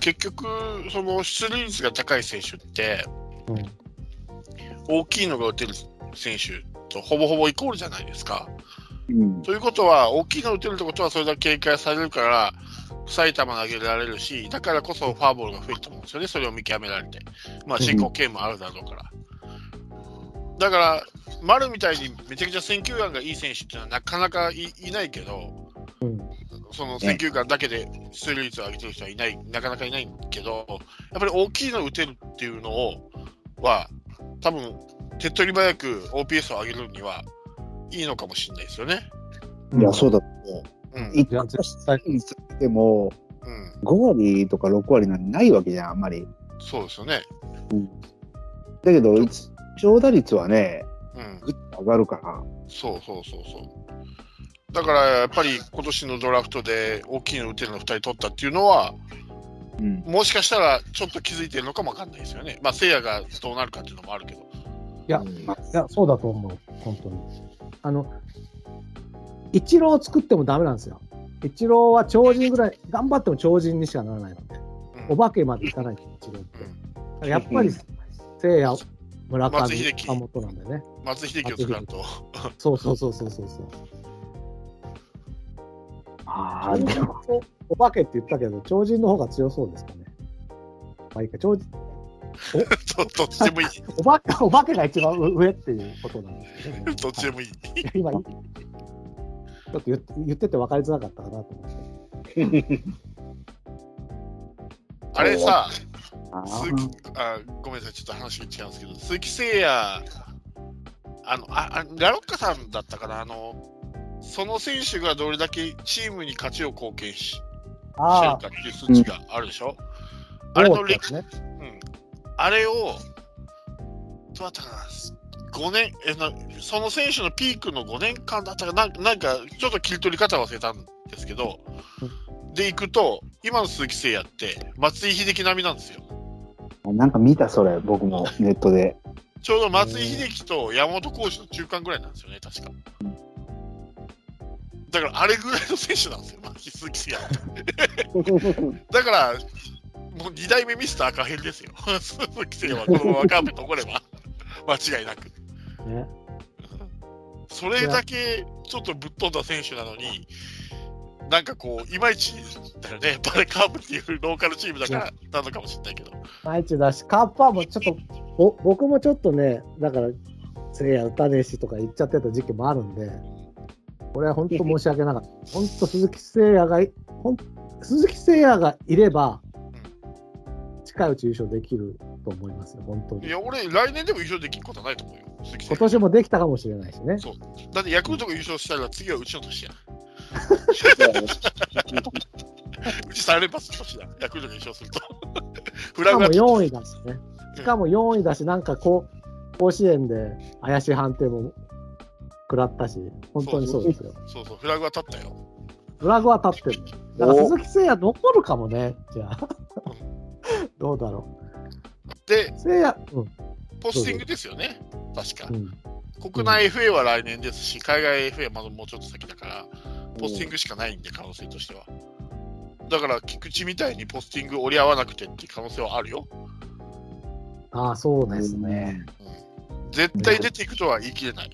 結局、その出塁率が高い選手って、うん大きいのが打てる選手とほぼほぼイコールじゃないですか。うんということは、大きいの打てるってことは、それだけ警戒されるから、臭い球投げられるし、だからこそフォアボールが増えると思うんですよね、それを見極められて。まあ、進行形もあるだろうから。だから、丸みたいにめちゃくちゃ選球眼がいい選手っていうのはなかなかいいないけど、うんその選球眼だけで出塁率を上げてる人はいない、なかなかいないけど、やっぱり大きいの打てるっていうのを、は、多分手っ取り早く OPS を上げるにはいいのかもしれないですよね。いや、そうだと一いや個絶対でも、うん。5割とか6割なんてないわけじゃん、あんまり。そうですよね。だけど、長打率はね、うん。ぐっと上がるから。そうそうそうそう。だからやっぱり今年のドラフトで大きいの打てるの2人取ったっていうのは、うん。もしかしたらちょっと気づいてるのかもわかんないですよね。まあ、せいやがどうなるかっていうのもあるけど。いや、いや、そうだと思う、本当に。あの、イチローを作ってもダメなんですよ。イチローは超人ぐらい、頑張っても超人にしかならないので、うんお化けまでいかないと、イチローって。やっぱり、せいや、村上、なんでね。松井秀喜を作らんと。そうそうそうそうそうそう。ああ、でも、お化けって言ったけど、超人の方が強そうですかね。まあいいか、超人、どどっちでもいい。お化けお化けが一番上っていうことなんですけどね、どっちでもいい。今、ちょっと言って言ってて分かりづらかったかなと思って。あれさ、あ鈴木あごめんなさい、ちょっと話が違うんですけど、鈴木誠也、あの、ああラロッカさんだったかな、あの、その選手がどれだけチームに勝ちを貢献ししてるあかっていう数値があるでしょ、あれのレね。うん、あれを、どうだったかな、5年えな、その選手のピークの5年間だったかな、なんかちょっと切り取り方忘れたんですけど、でいくと、今の鈴木誠也って、松井秀喜並みなんですよ。なんか見た、それ、僕も ネットで。ちょうど松井秀喜と山本浩二の中間ぐらいなんですよね、確か。だから、あれぐらいの選手なんですよ、鈴木誠也。だから、もう2代目ミスター赤ヘルですよ。鈴木誠也はこのままカーペ残れば、間違いなく。ね。それだけちょっとぶっ飛んだ選手なのに、なんかこう、いまいちだよね、バレカーブっていうローカルチームだからなのかもしれないけど、毎日だし、カープファンもちょっと、ぼ僕もちょっとね、だから、せいや打たねえしとか言っちゃってた時期もあるんで、これは本当申し訳なかった。本当鈴木誠也がい、ほん鈴木誠也がいれば、近いうち優勝できると思いますよ、本当に。いや、俺、来年でも優勝できることはないと思うよ、今年もできたかもしれないしね。だってヤクルトが優勝したら次はうちの年や。うち3連発の年だ、ヤクルトが優勝すると。フしかもラグが4位だしね。しかも4位だし、なんかこう、甲子園で怪しい判定も食らったし、本当にそうですよ。そうそう、フラグは立ったよ。フラグは立ってる。だから鈴木誠也残るかもね、じゃあ。どうだろでう。、誠也、うん。ポスティングですよね、確かう。ん、国内 FA は来年ですし、海外 FA はまだもうちょっと先だから、ポスティングしかないんで、可能性としては。だから、菊池みたいにポスティング折り合わなくてっていう可能性はあるよ。ああ、そうですね。絶対出ていくとは言い切れない。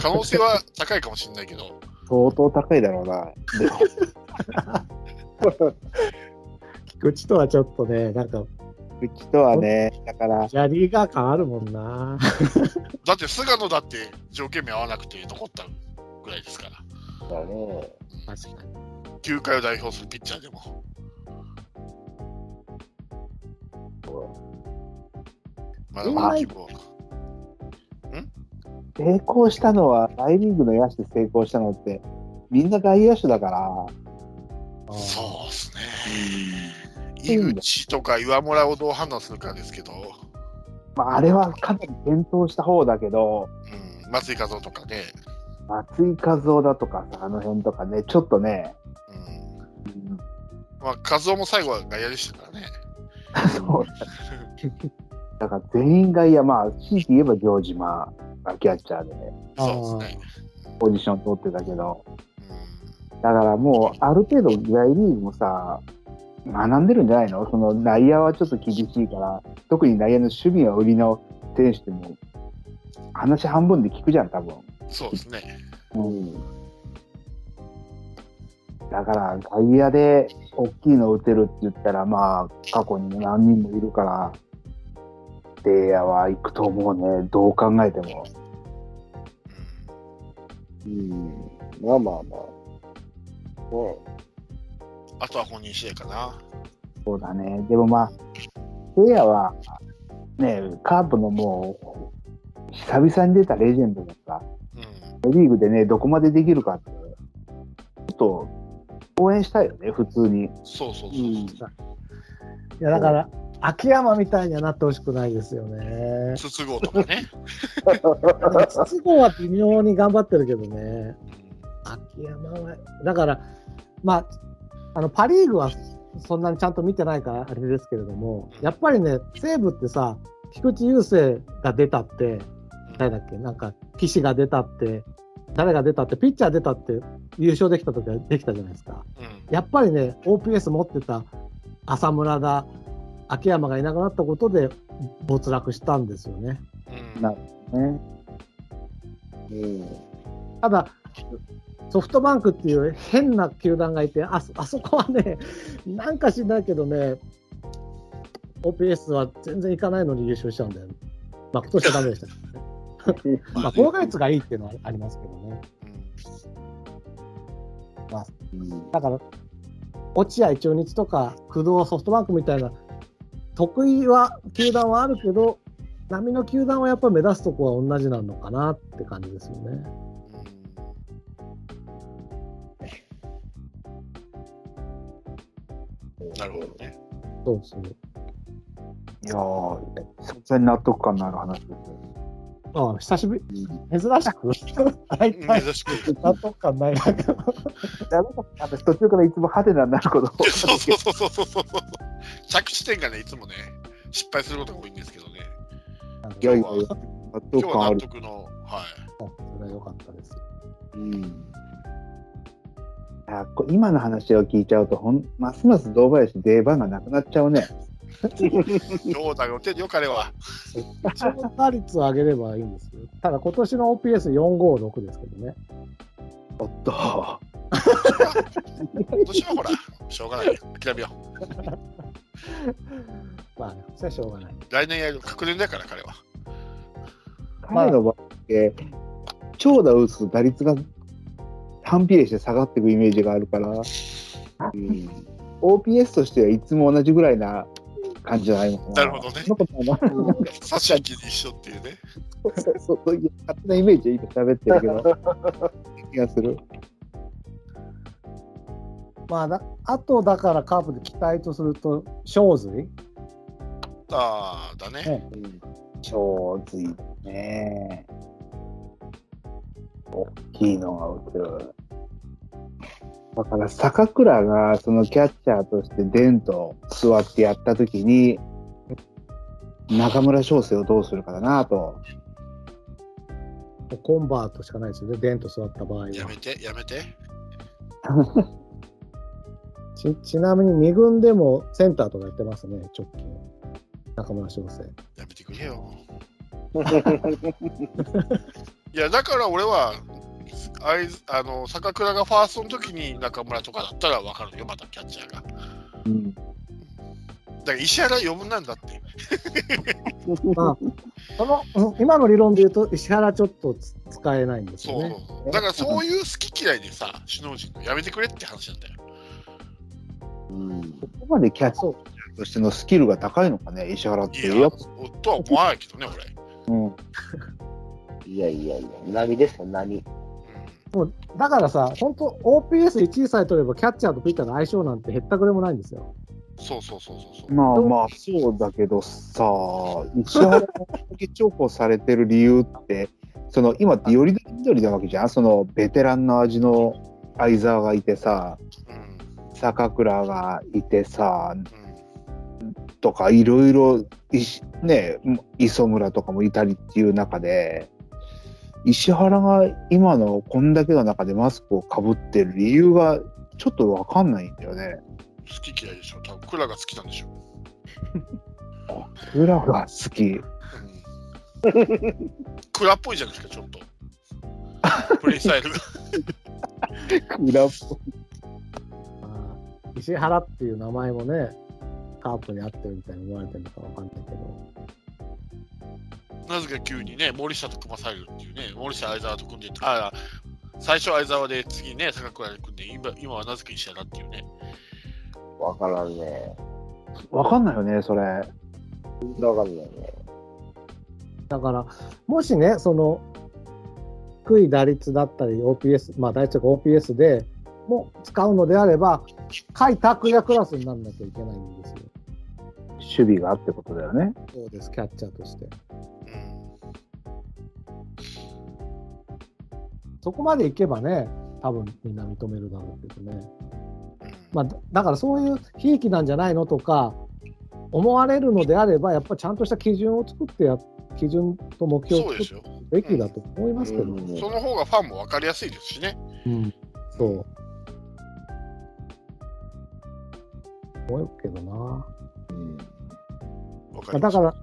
可能性は高いかもしれないけど、相当高いだろうな。菊池とはちょっとね、なんか、うちとはね、だから、やりが感あるもんな。だって菅野だって条件名合わなくて残ったぐらいですから。だね。確かに。球界を代表するピッチャーでも。まだまだ希望は成功したのは、大リーグの野手で成功したのって、みんな外野手だから、そうですね。井口とか岩村をどう判断するかですけど、まあ、あれはかなり検討した方だけど、うん、松井和夫とかね、松井和夫だとかさ、あの辺とかね、ちょっとね、うん、うんまあ、和夫も最後は外野でしたからね。そうだから全員外野、まあ、強いて言えば行島がキャッチャーで、そうですね。ポジション取ってたけど、うん。だからもう、ある程度、大リーグもさ、学んでるんじゃないの？その内野はちょっと厳しいから、特に内野の守備が売りの選手でも、話半分で聞くじゃん、多分。そうですね。うん。だから、外野で大きいの打てるって言ったら、まあ、過去にも何人もいるから、レイヤーは行くと思うね、どう考えても。うんうん。まあまあまあ。ねあとは本人次第かな。そうだね。でもまあ、レイヤーは、ね、カープのもう、久々に出たレジェンドだから、うん。リーグでね、どこまでできるかって、ちょっと応援したいよね、普通に。そうそうそう。いや、だから、秋山みたいにはなってほしくないですよね。筒香とかね。筒香は微妙に頑張ってるけどね。秋山は、だから、まあ、あのパ・リーグはそんなにちゃんと見てないからあれですけれども、やっぱりね、西武ってさ、菊池雄星が出たって、誰だっけ、なんか、岸が出たって、誰が出たって、ピッチャー出たって優勝できた時はできたじゃないですか。うん。やっぱりね、OPS 持ってた浅村だ、秋山がいなくなったことで没落したんですよね。うん。なね。うん。ただ、ソフトバンクっていう変な球団がいて、あそあそこはね、なんか知んないけどね、OPS は全然いかないのに優勝しちゃうんだよね。まあ、今年はダメでしたけどね。まあ、防御率がいいっていうのはありますけどね。うんだから、落合中日とか工藤ソフトバンクみたいな得意は球団はあるけど、波の球団はやっぱり目指すとこは同じなのかなって感じですよね。なるほどね。そうそう。いやー、さすがに納得感のある話ですよ。ああ、久しぶり、珍しく、大体、珍しく。納得感ないな。私途中からいつもハテナになることをそうそうそうそうそうそう。着地点がね、いつもね、失敗することが多いんですけどね。いやいや今日は納得感ある。得の、はい。それは良かったです。うん。あこ今の話を聞いちゃうとほん、ますます堂林出番がなくなっちゃうね。どうだよ、手でよ彼は。一応打率を上げればいいんですよ。ただ今年の OPS456 ですけどね。おっと。今年はほら、しょうがないよ。諦めよ まあね、それはしょうがない。う。来年やる、確認だから、彼は。彼の場合長打を打つと打率が反比例して下がっていくイメージがあるから、うん。OPS としてはいつも同じぐらいな感じじゃないのかな。なるほどねそんなことはない差し引きに一緒っていうね。そうそういう勝手なイメージで今喋ってるけど、気がする。まあだ、あとだからカープで期待とすると、正髄ああ、だね。ね超ずいね。大きいのが打てる。だから坂倉がそのキャッチャーとしてデンと座ってやったときに、中村翔成をどうするかだなと。コンバートしかないですよね、デンと座った場合は。やめて、やめて。ちちなみに2軍でもセンターとかやってますね、直近。中村翔成。やめてくれよ。いや、だから俺は、あいあの坂倉がファーストの時に中村とかだったら分かるよ、またキャッチャーが。だかうんら石原余分なんだって。まあ、そのうん今の理論で言うと、石原ちょっとつ使えないんですそうよね。だからそういう好き嫌いでさ、首脳陣のやめてくれって話なんだよ。うん。ここまでキャッチャそうーとしてのスキルが高いのかね、石原って。いやとは思わないけどね、俺。うん、いやいやいや、波ですよ、波。だからさ、本当 OPS1 位さえ取れば、キャッチャーとピッチャーの相性なんてへったくれもないんですよ。そうそうそうそうそう。まあまあ、そうだけどさ、石原が重宝されてる理由って、その今ってよりどりどりなわけじゃん、そのベテランの味の相沢がいてさ、うん坂倉がいてさ、うんとかいろいろ、いしね、磯村とかもいたりっていう中で、石原が今のこんだけの中でマスクをかぶってる理由がちょっとわかんないんだよね。好き嫌いでしょ。多分クラが好きなんでしょ。裏が好き。うん、クラっぽいじゃないですか、ちょっと。プレイスタイルが。裏っあー石原っていう名前もね、カープに合ってるみたいに思われてるのかわかんないけど。なぜか急にね、森下と組まされるっていうね、森下相沢と組んで、あ最初相沢で、次ね、坂倉で組んで、今今はなぜか石原っていうね。わからんね。わかんないよね、それ。わかんないね。だから、もしね、その、低い打率だったり、OPS、まあ、打率とか OPS でも使うのであれば、甲斐拓也クラスにならなきゃいけないんですよ。守備がってことだよね。そうです、キャッチャーとして。うん。そこまでいけばね、多分みんな認めるだろうけどね。うんまあ、だだからそういうひいきなんじゃないのとか、思われるのであれば、やっぱりちゃんとした基準を作ってや、基準と目標を作る。べきだと思いますけど、うんその方がファンも分かりやすいですしね。うん、そう。思うけどな。うん。だから、は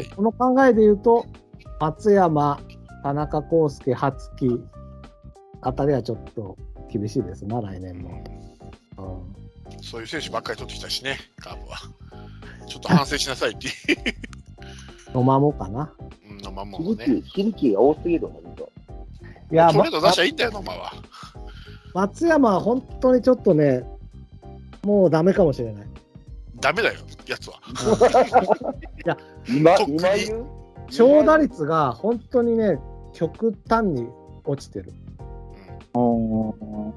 い、この考えで言うと、松山、田中康介、初木あたりはちょっと厳しいですな、来年も。うんそういう選手ばっかり取ってきたしね、カープは。ちょっと反省しなさいっていう。野間もかな。うん、のまんまヒもね。ルキー、ヒルキーが多すぎる、ほんと。いや、トレードま出しゃいいんだよ、野間は。松山は本当にちょっとね、もうダメかもしれない。ダメだよ、やつは。今、とっくに今言う？長打率が本当にね、極端に落ちてる。うん。うん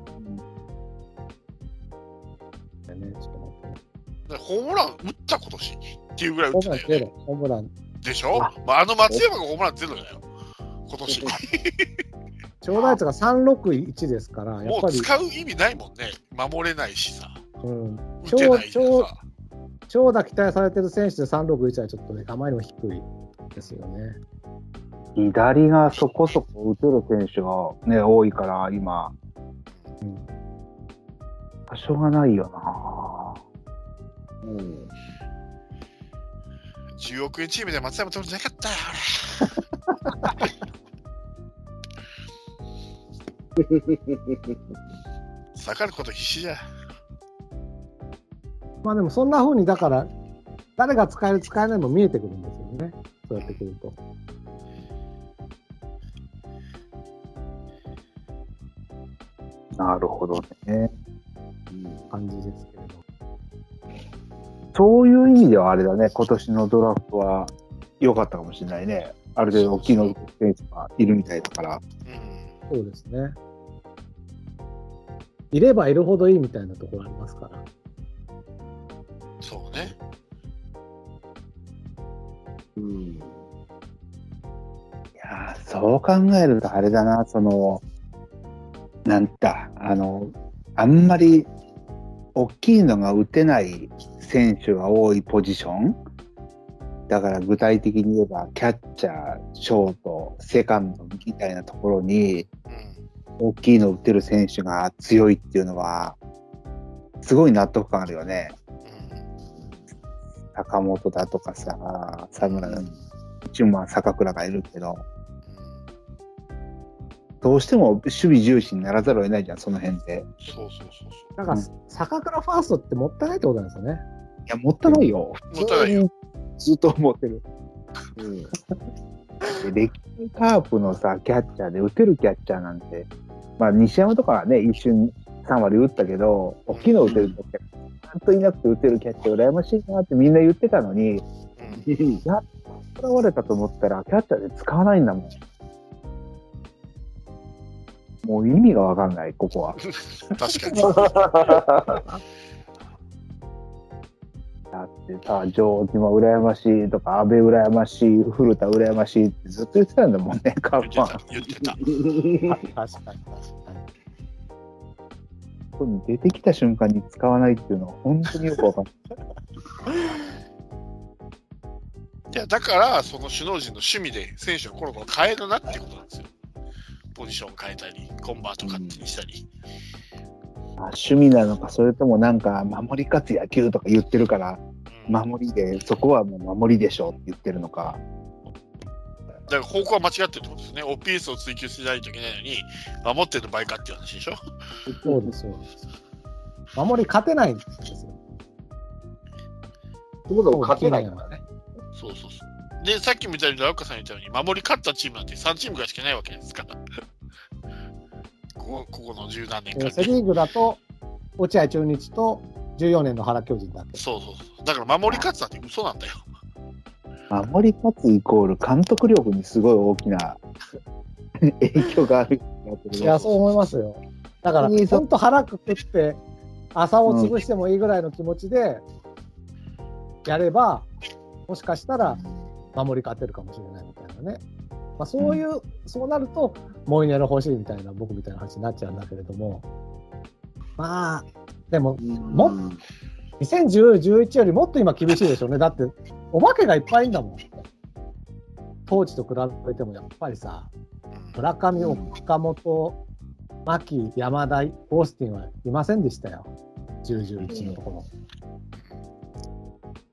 ね、ちょっと待ってホームラン打った今年っていうぐらい打ホってたよね。ホームラン。でしょ？まあ、あの松山がホームランゼロだよ。今年。長打率が361ですから、やっもうぱり、使う意味ないもんね。守れないしさ。うん、打てないし超さ長打期待されてる選手で361はちょっとね、あまりにも低いですよね。左がそこそこ打てる選手がね、多いから、今。うんしょうがないよなうん。10億円チームで松山取るんじゃなかったよ俺 下がること必死じゃまあでもそんな風に、だから、誰が使える、使えないも見えてくるんですよね。そうやってくると。なるほどね。感じですけれど。そういう意味ではあれだね、今年のドラフトは良かったかもしれないね。ある程度大きいの選手がいるみたいだから。うんそうですね。いればいるほどいいみたいなところありますから。そうねうん。いやーそう考えるとあれだな、その、なんだ、あの、あんまり大きいのが打てない選手が多いポジションだから具体的に言えば、キャッチャー、ショート、セカンドみたいなところに、うん大きいの打てる選手が強いっていうのは、すごい納得感あるよね。坂本だとかさ、佐村だ、一応まあ坂倉がいるけど、どうしても守備重視にならざるを得ないじゃん、その辺で。そうそうそうそだから、坂倉ファーストってもったいないってことなんですよね。いや、もったいないよ。もったいないよ。ずっと思ってる。うん。で歴代カープのさ、キャッチャーで打てるキャッチャーなんて、まあ西山とかはね、一瞬3割打ったけど、大きいの打てるキャッチャー、んといなくて打てるキャッチャー羨ましいなってみんな言ってたのに、う、うん現れたと思ったら、キャッチャーで使わないんだもん。もう意味がわかんない、ここは。確かにだってさ、城島羨ましいとか、安倍羨ましい、古田羨ましいってずっと言ってたんだもんね、カープは言ってた。言ってた 確かに、確かに。ここに出てきた瞬間に使わないっていうのは本当によくわかんない。いやだからその首脳陣の趣味で選手をコロコロ変えるなってことなんですよポジション変えたりコンバート勝手にしたり、あ趣味なのか、それともなんか、守り勝つ野球とか言ってるから、うん守りで、そこはもう守りでしょうって言ってるのか。だから方向は間違ってるってことですね。オピースを追求しないといけないのに、守ってる場合かっていう話でしょ？そうですよ。守り勝てないんですよ。ってことは勝てないからね。そうそうそう。で、さっきも言ったように、ラウカさん言ったように、守り勝ったチームなんて3チームぐらいしかいないわけですから。ここここの十何年間セ・リーグだと、落合中日と14年の原巨人だけ。そうそうそう。だから守り勝つなんて嘘なんだよ。守り勝つイコール監督力にすごい大きな影響があるいや、そう思いますよ。だから、本当腹くくって、朝を潰してもいいぐらいの気持ちでやれば、もしかしたら守り勝てるかもしれないみたいなね。まあ、そういう、そうなると、モイネロ欲しいみたいな、僕みたいな話になっちゃうんだけれども、まあ、でも、も2010、11よりもっと今厳しいでしょうね。だって、お化けがいっぱいいんだもん。当時と比べてもやっぱりさ、うん村上、岡本、牧、山田、オースティンはいませんでしたよ。10、11のところ。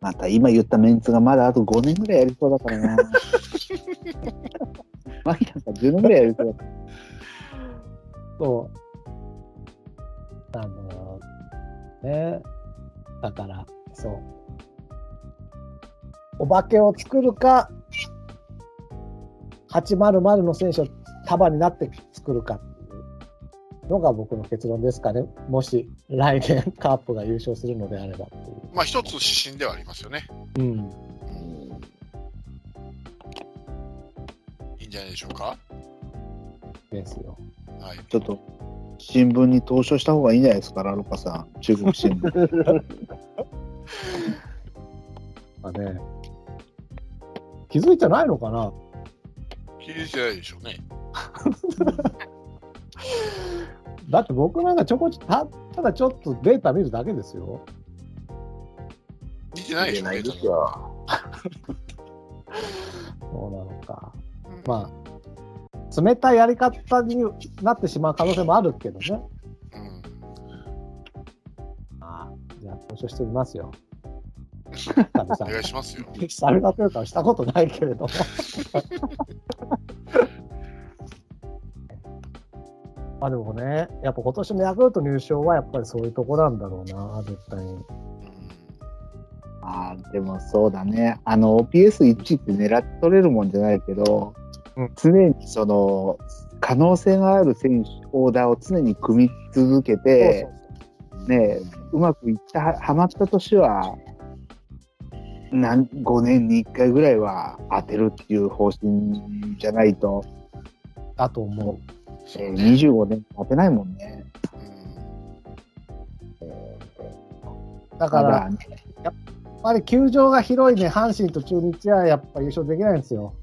また今言ったメンツがまだあと5年ぐらいやりそうだからな。マキなんか10年ぐらいやりそうだから。そう。あのね。だから、そう。お化けを作るか、800の選手を束になって作るかっていうのが僕の結論ですかね。もし来年 カープが優勝するのであればっていう。まあ一つ指針ではありますよね。うん。いいんじゃないでしょうか。ですよ。はい。ちょっと新聞に投書した方がいいんじゃないですか、ラロカさん。中国新聞。かね。気づいてないのかな？気づいてないでしょうね。だって僕なんかちょこちょたただちょっとデータ見るだけですよ。見てないでしょうね。ないですよ。そうなのか。うんまあ、冷たいやり方になってしまう可能性もあるけどね。うんああじゃあ、投書してみますよ。お願いしますよ。に久々というかしたことないけれども。まあでもね、やっぱ今年のヤクルト入賞はやっぱりそういうとこなんだろうな、絶対に。うんあーでもそうだね。あの、OPS1 って狙って取れるもんじゃないけど、うん常にその、可能性がある選手、オーダーを常に組み続けて、ね、うまくいった、ははまった年は、なん5年に1回ぐらいは当てるっていう方針じゃないと、だと思う。えーそうね。25年当てないもんね。だから、やっぱり球場が広いね、阪神と中日はやっぱ優勝できないんですよ。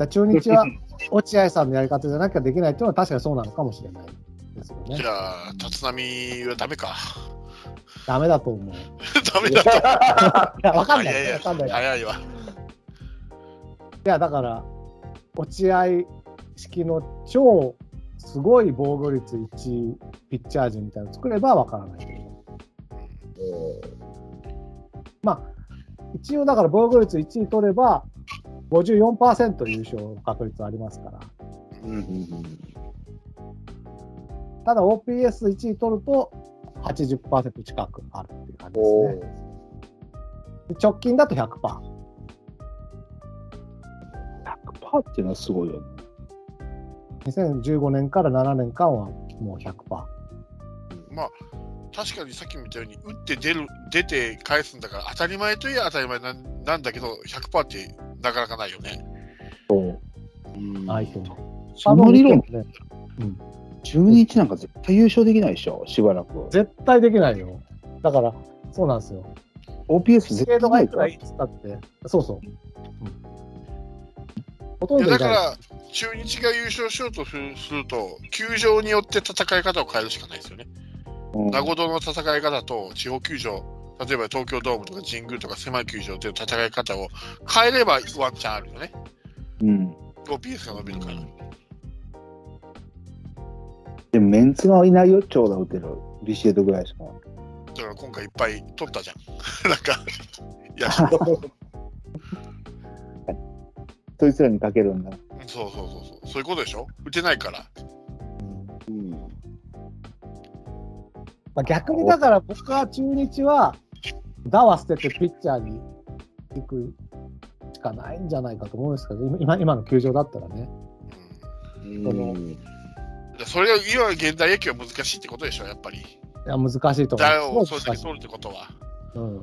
だ中日は 落合さんのやり方じゃなきゃできないっていうのは確かにそうなのかもしれないですよねじ。ゃあ、立浪はダメか。ダメだと思う。い ダメだと。や、わかんない。いやいやわかんない。い早いわ。や、だから、落合式の超すごい防御率1ピッチャー陣みたいなの作ればわからないけど。まあ、一応だから防御率1位取れば、54%優勝の確率ありますから。ただ OPS1 位取ると80%近くあるっていう感じですおね。で直近だと100%。100%っていうのはすごいよね。2015年から7年間はもう100%。まあ、確かにさっきも言ったように、打って出る、出て返すんだから、当たり前といえば当たり前なんなんだけど、100%ってなかなかないよね。ないと思う。その理論、ね、中日なんか絶対優勝できないでしょ、しばらく。絶対できないよ。だから、そうなんですよ。OPS ス絶対ないからいっつったって、そうそう。うんほとんどいないだから、中日が優勝しようとすると、球場によって戦い方を変えるしかないですよね。うん名護堂の戦い方と地方球場、例えば東京ドームとか神宮とか狭い球場での戦い方を変えればワンチャンあるよね。うん。OPS が伸びるから。でもメンツがいないよ、長打打てる。ビシエドぐらいしか。だから今回いっぱい取ったじゃん。なんか、い や、そうそいつらにかけるんだ。そうそうそう。そういうことでしょ？打てないから。まあ、逆にだから僕は中日は、打は捨ててピッチャーに行くしかないんじゃないかと思うんですけど、今今今の球場だったらね。うんそのでそれが今の現代野球は難しいってことでしょ、やっぱり。いや難しいと思打をう。すごい難しいそれだけ取るってことは。うん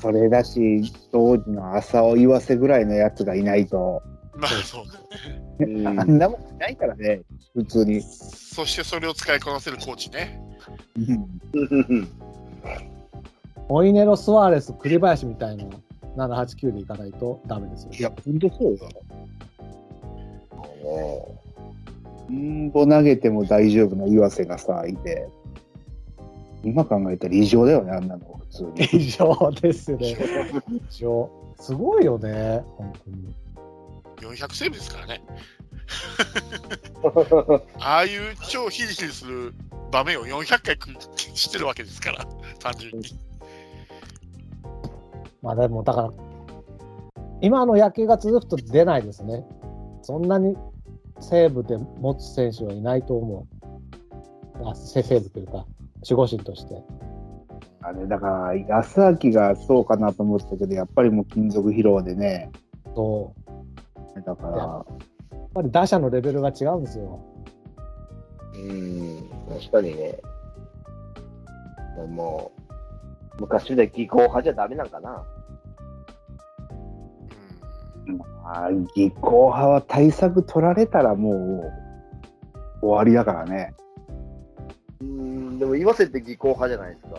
それだし、当時の浅尾岩瀬ぐらいのやつがいないと、まあそうね。あんなもないからね、普通に。そしてそれを使いこなせるコーチね。モイネロ・スワーレス、栗林みたいな789でいかないとダメですよ。いや、ほんとそうよ。うんぼ投げても大丈夫な岩瀬がさ、いて。今考えたら異常だよね、あんなの、普通に。異常ですね。異常。すごいよね、本当に。400セーブですからね。ああいう超ヒリヒリする場面を400回くしてるわけですから、単純に。ままあでも、だから、今の野球が続くと出ないですね。そんなに西武で持つ選手はいないと思う。あ西武というか、守護神として。あれ、だから、安明がそうかなと思ったけど、やっぱりもう金属疲労でね。そう。だから、やっぱり打者のレベルが違うんですよ。うん、確かにね。もう、昔で技巧派じゃダメなんかな。あ技巧派は対策取られたらもう終わりだからね。うん、でも岩瀬って技巧派じゃないですか。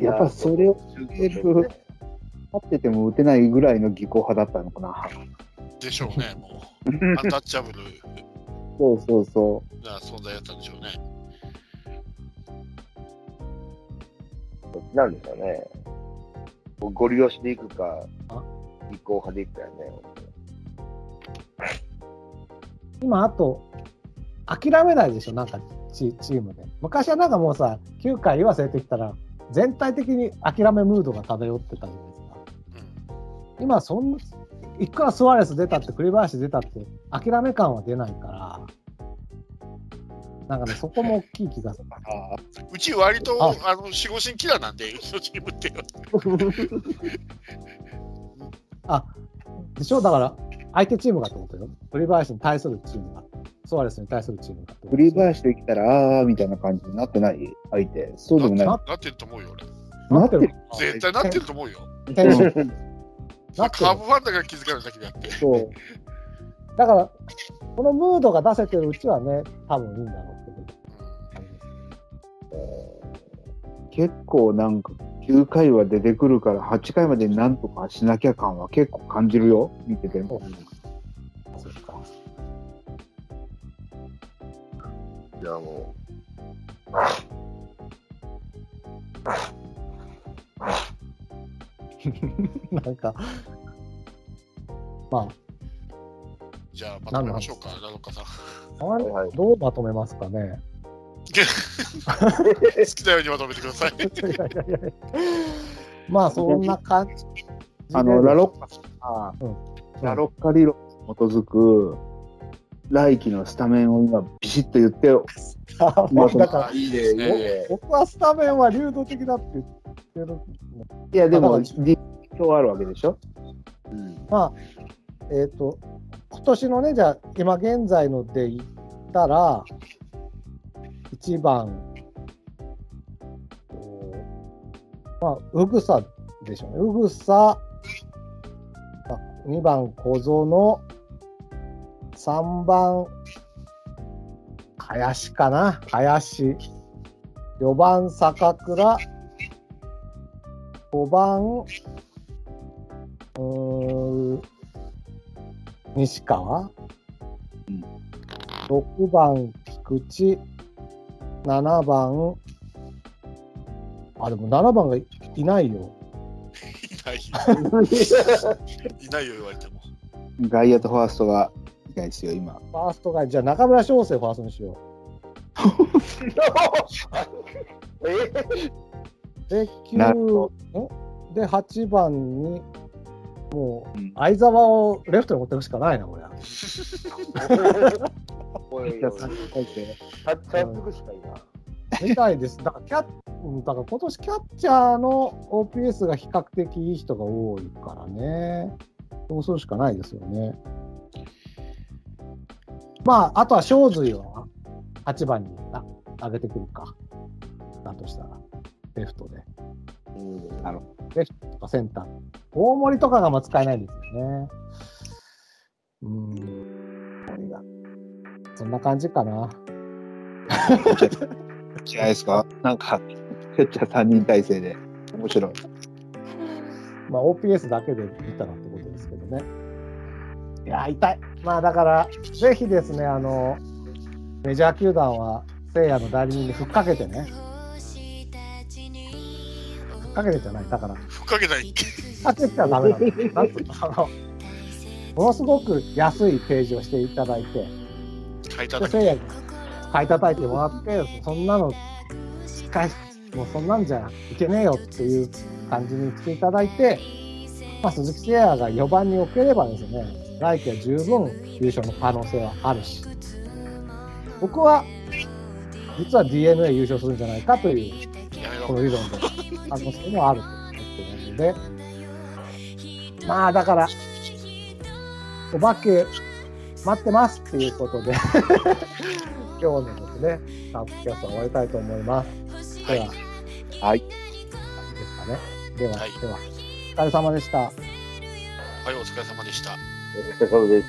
やっぱそれを受ける立ってても打てないぐらいの技巧派だったのかな。でしょうね、もう。アンタッチャブルそうそうそな存在だったんでしょうね。どっちなんでしょうね。ゴリ押しでいくかあ、立候派でいくかよね。今、あと、諦めないでしょ、なんかチチームで。昔はなんかもうさ、9回言わせてきたら、全体的に諦めムードが漂ってたじゃない今、そんいくらスワレス出たって、栗林出たって、諦め感は出ないから、なんかね、そこも大きい気がする。うち割とああの守護神キラーなんで、うちのチームって。あ、でしょ？だから、相手チームがってことよ。栗林に対するチームが。スワレスに対するチームがってう。こと。栗林できたら、あーみたいな感じになってない？相手。そうでもない。ななってると思うよ、俺。なってる。絶対なってると思うよ。カーブファンだから気づかないだけであって。そう。だから、このムードが出せてるうちはね、多分いいんだろうけど。結構なんか、9回は出てくるから、8回までになんとかしなきゃ感は結構感じるよ。見てても。そうか。じゃあも なんか、まじゃあ、まとめましょうか、ラロッカさん。どうまとめますかね？好きなようにまとめてください。いやいやいやいやまあ、そんな感じで。あの、ラロッカさうんラロッカ理論に基づく、来季のスタメンを今、ビシッと言ってよ。あもうだからあいいですね。僕はスタメンは流動的だって言ってる。いや、でも、実況あるわけでしょ？う、うん、まあ、えっ、と、今年のね、じゃあ、今現在ので言ったら、1番、おまあ、うぐさでしょうね。うぐさ、まあ2番小園、3番、林かな？林。4番坂倉、5番、うーん。西川、うん。6番菊池、7番、あ、でも7番がいいないよ。いない。いないよ、言われても。外野とファーストがいないですよ、今。ファーストが、じゃあ中村翔成ファーストにしよ え う。で、なるほ9、んで、8番に、もううん、相沢をレフトに持っていくしかないな、これ。おくしかいな。みたいです。だからキャッ、うんだから今年キャッチャーの OPS が比較的いい人が多いからね。そうするしかないですよね。まあ、あとは正髄を8番にな上げてくるか。だとしたら、レフトで。うんなるレフトとかセンター。大森とかがまあ使えないんですよね。うーん。そんな感じかな。違いですか？なんか、キャッチャー3人体制で。面白い。まあ、OPS だけで見たらってことですけどね。いやー、痛い。まあ、だから、ぜひですね、あの、メジャー球団は、聖夜の代理人にふっかけてね、ふっかけてじゃない、だから、ふっかけない。ふっかけちゃダメなんつうの、あの、ものすごく安いページをしていただいて、で、書いただけ。聖夜に買い叩いてもらって、そんなの、しっかり、もうそんなんじゃいけねえよっていう感じにしていただいて、まあ、鈴木誠也が4番に置ければですね、来季は十分優勝の可能性はあるし、僕は、実は DNA 優勝するんじゃないかという。この理論で可能性もあると思ってるので、まあ、だから、お化け待ってますっていうことで、今日のですね、タップキャストは終わりたいと思います。では、はい。いいですかね。では、はいでは、お疲れ様でした。はい、お疲れ様でした。Valeu.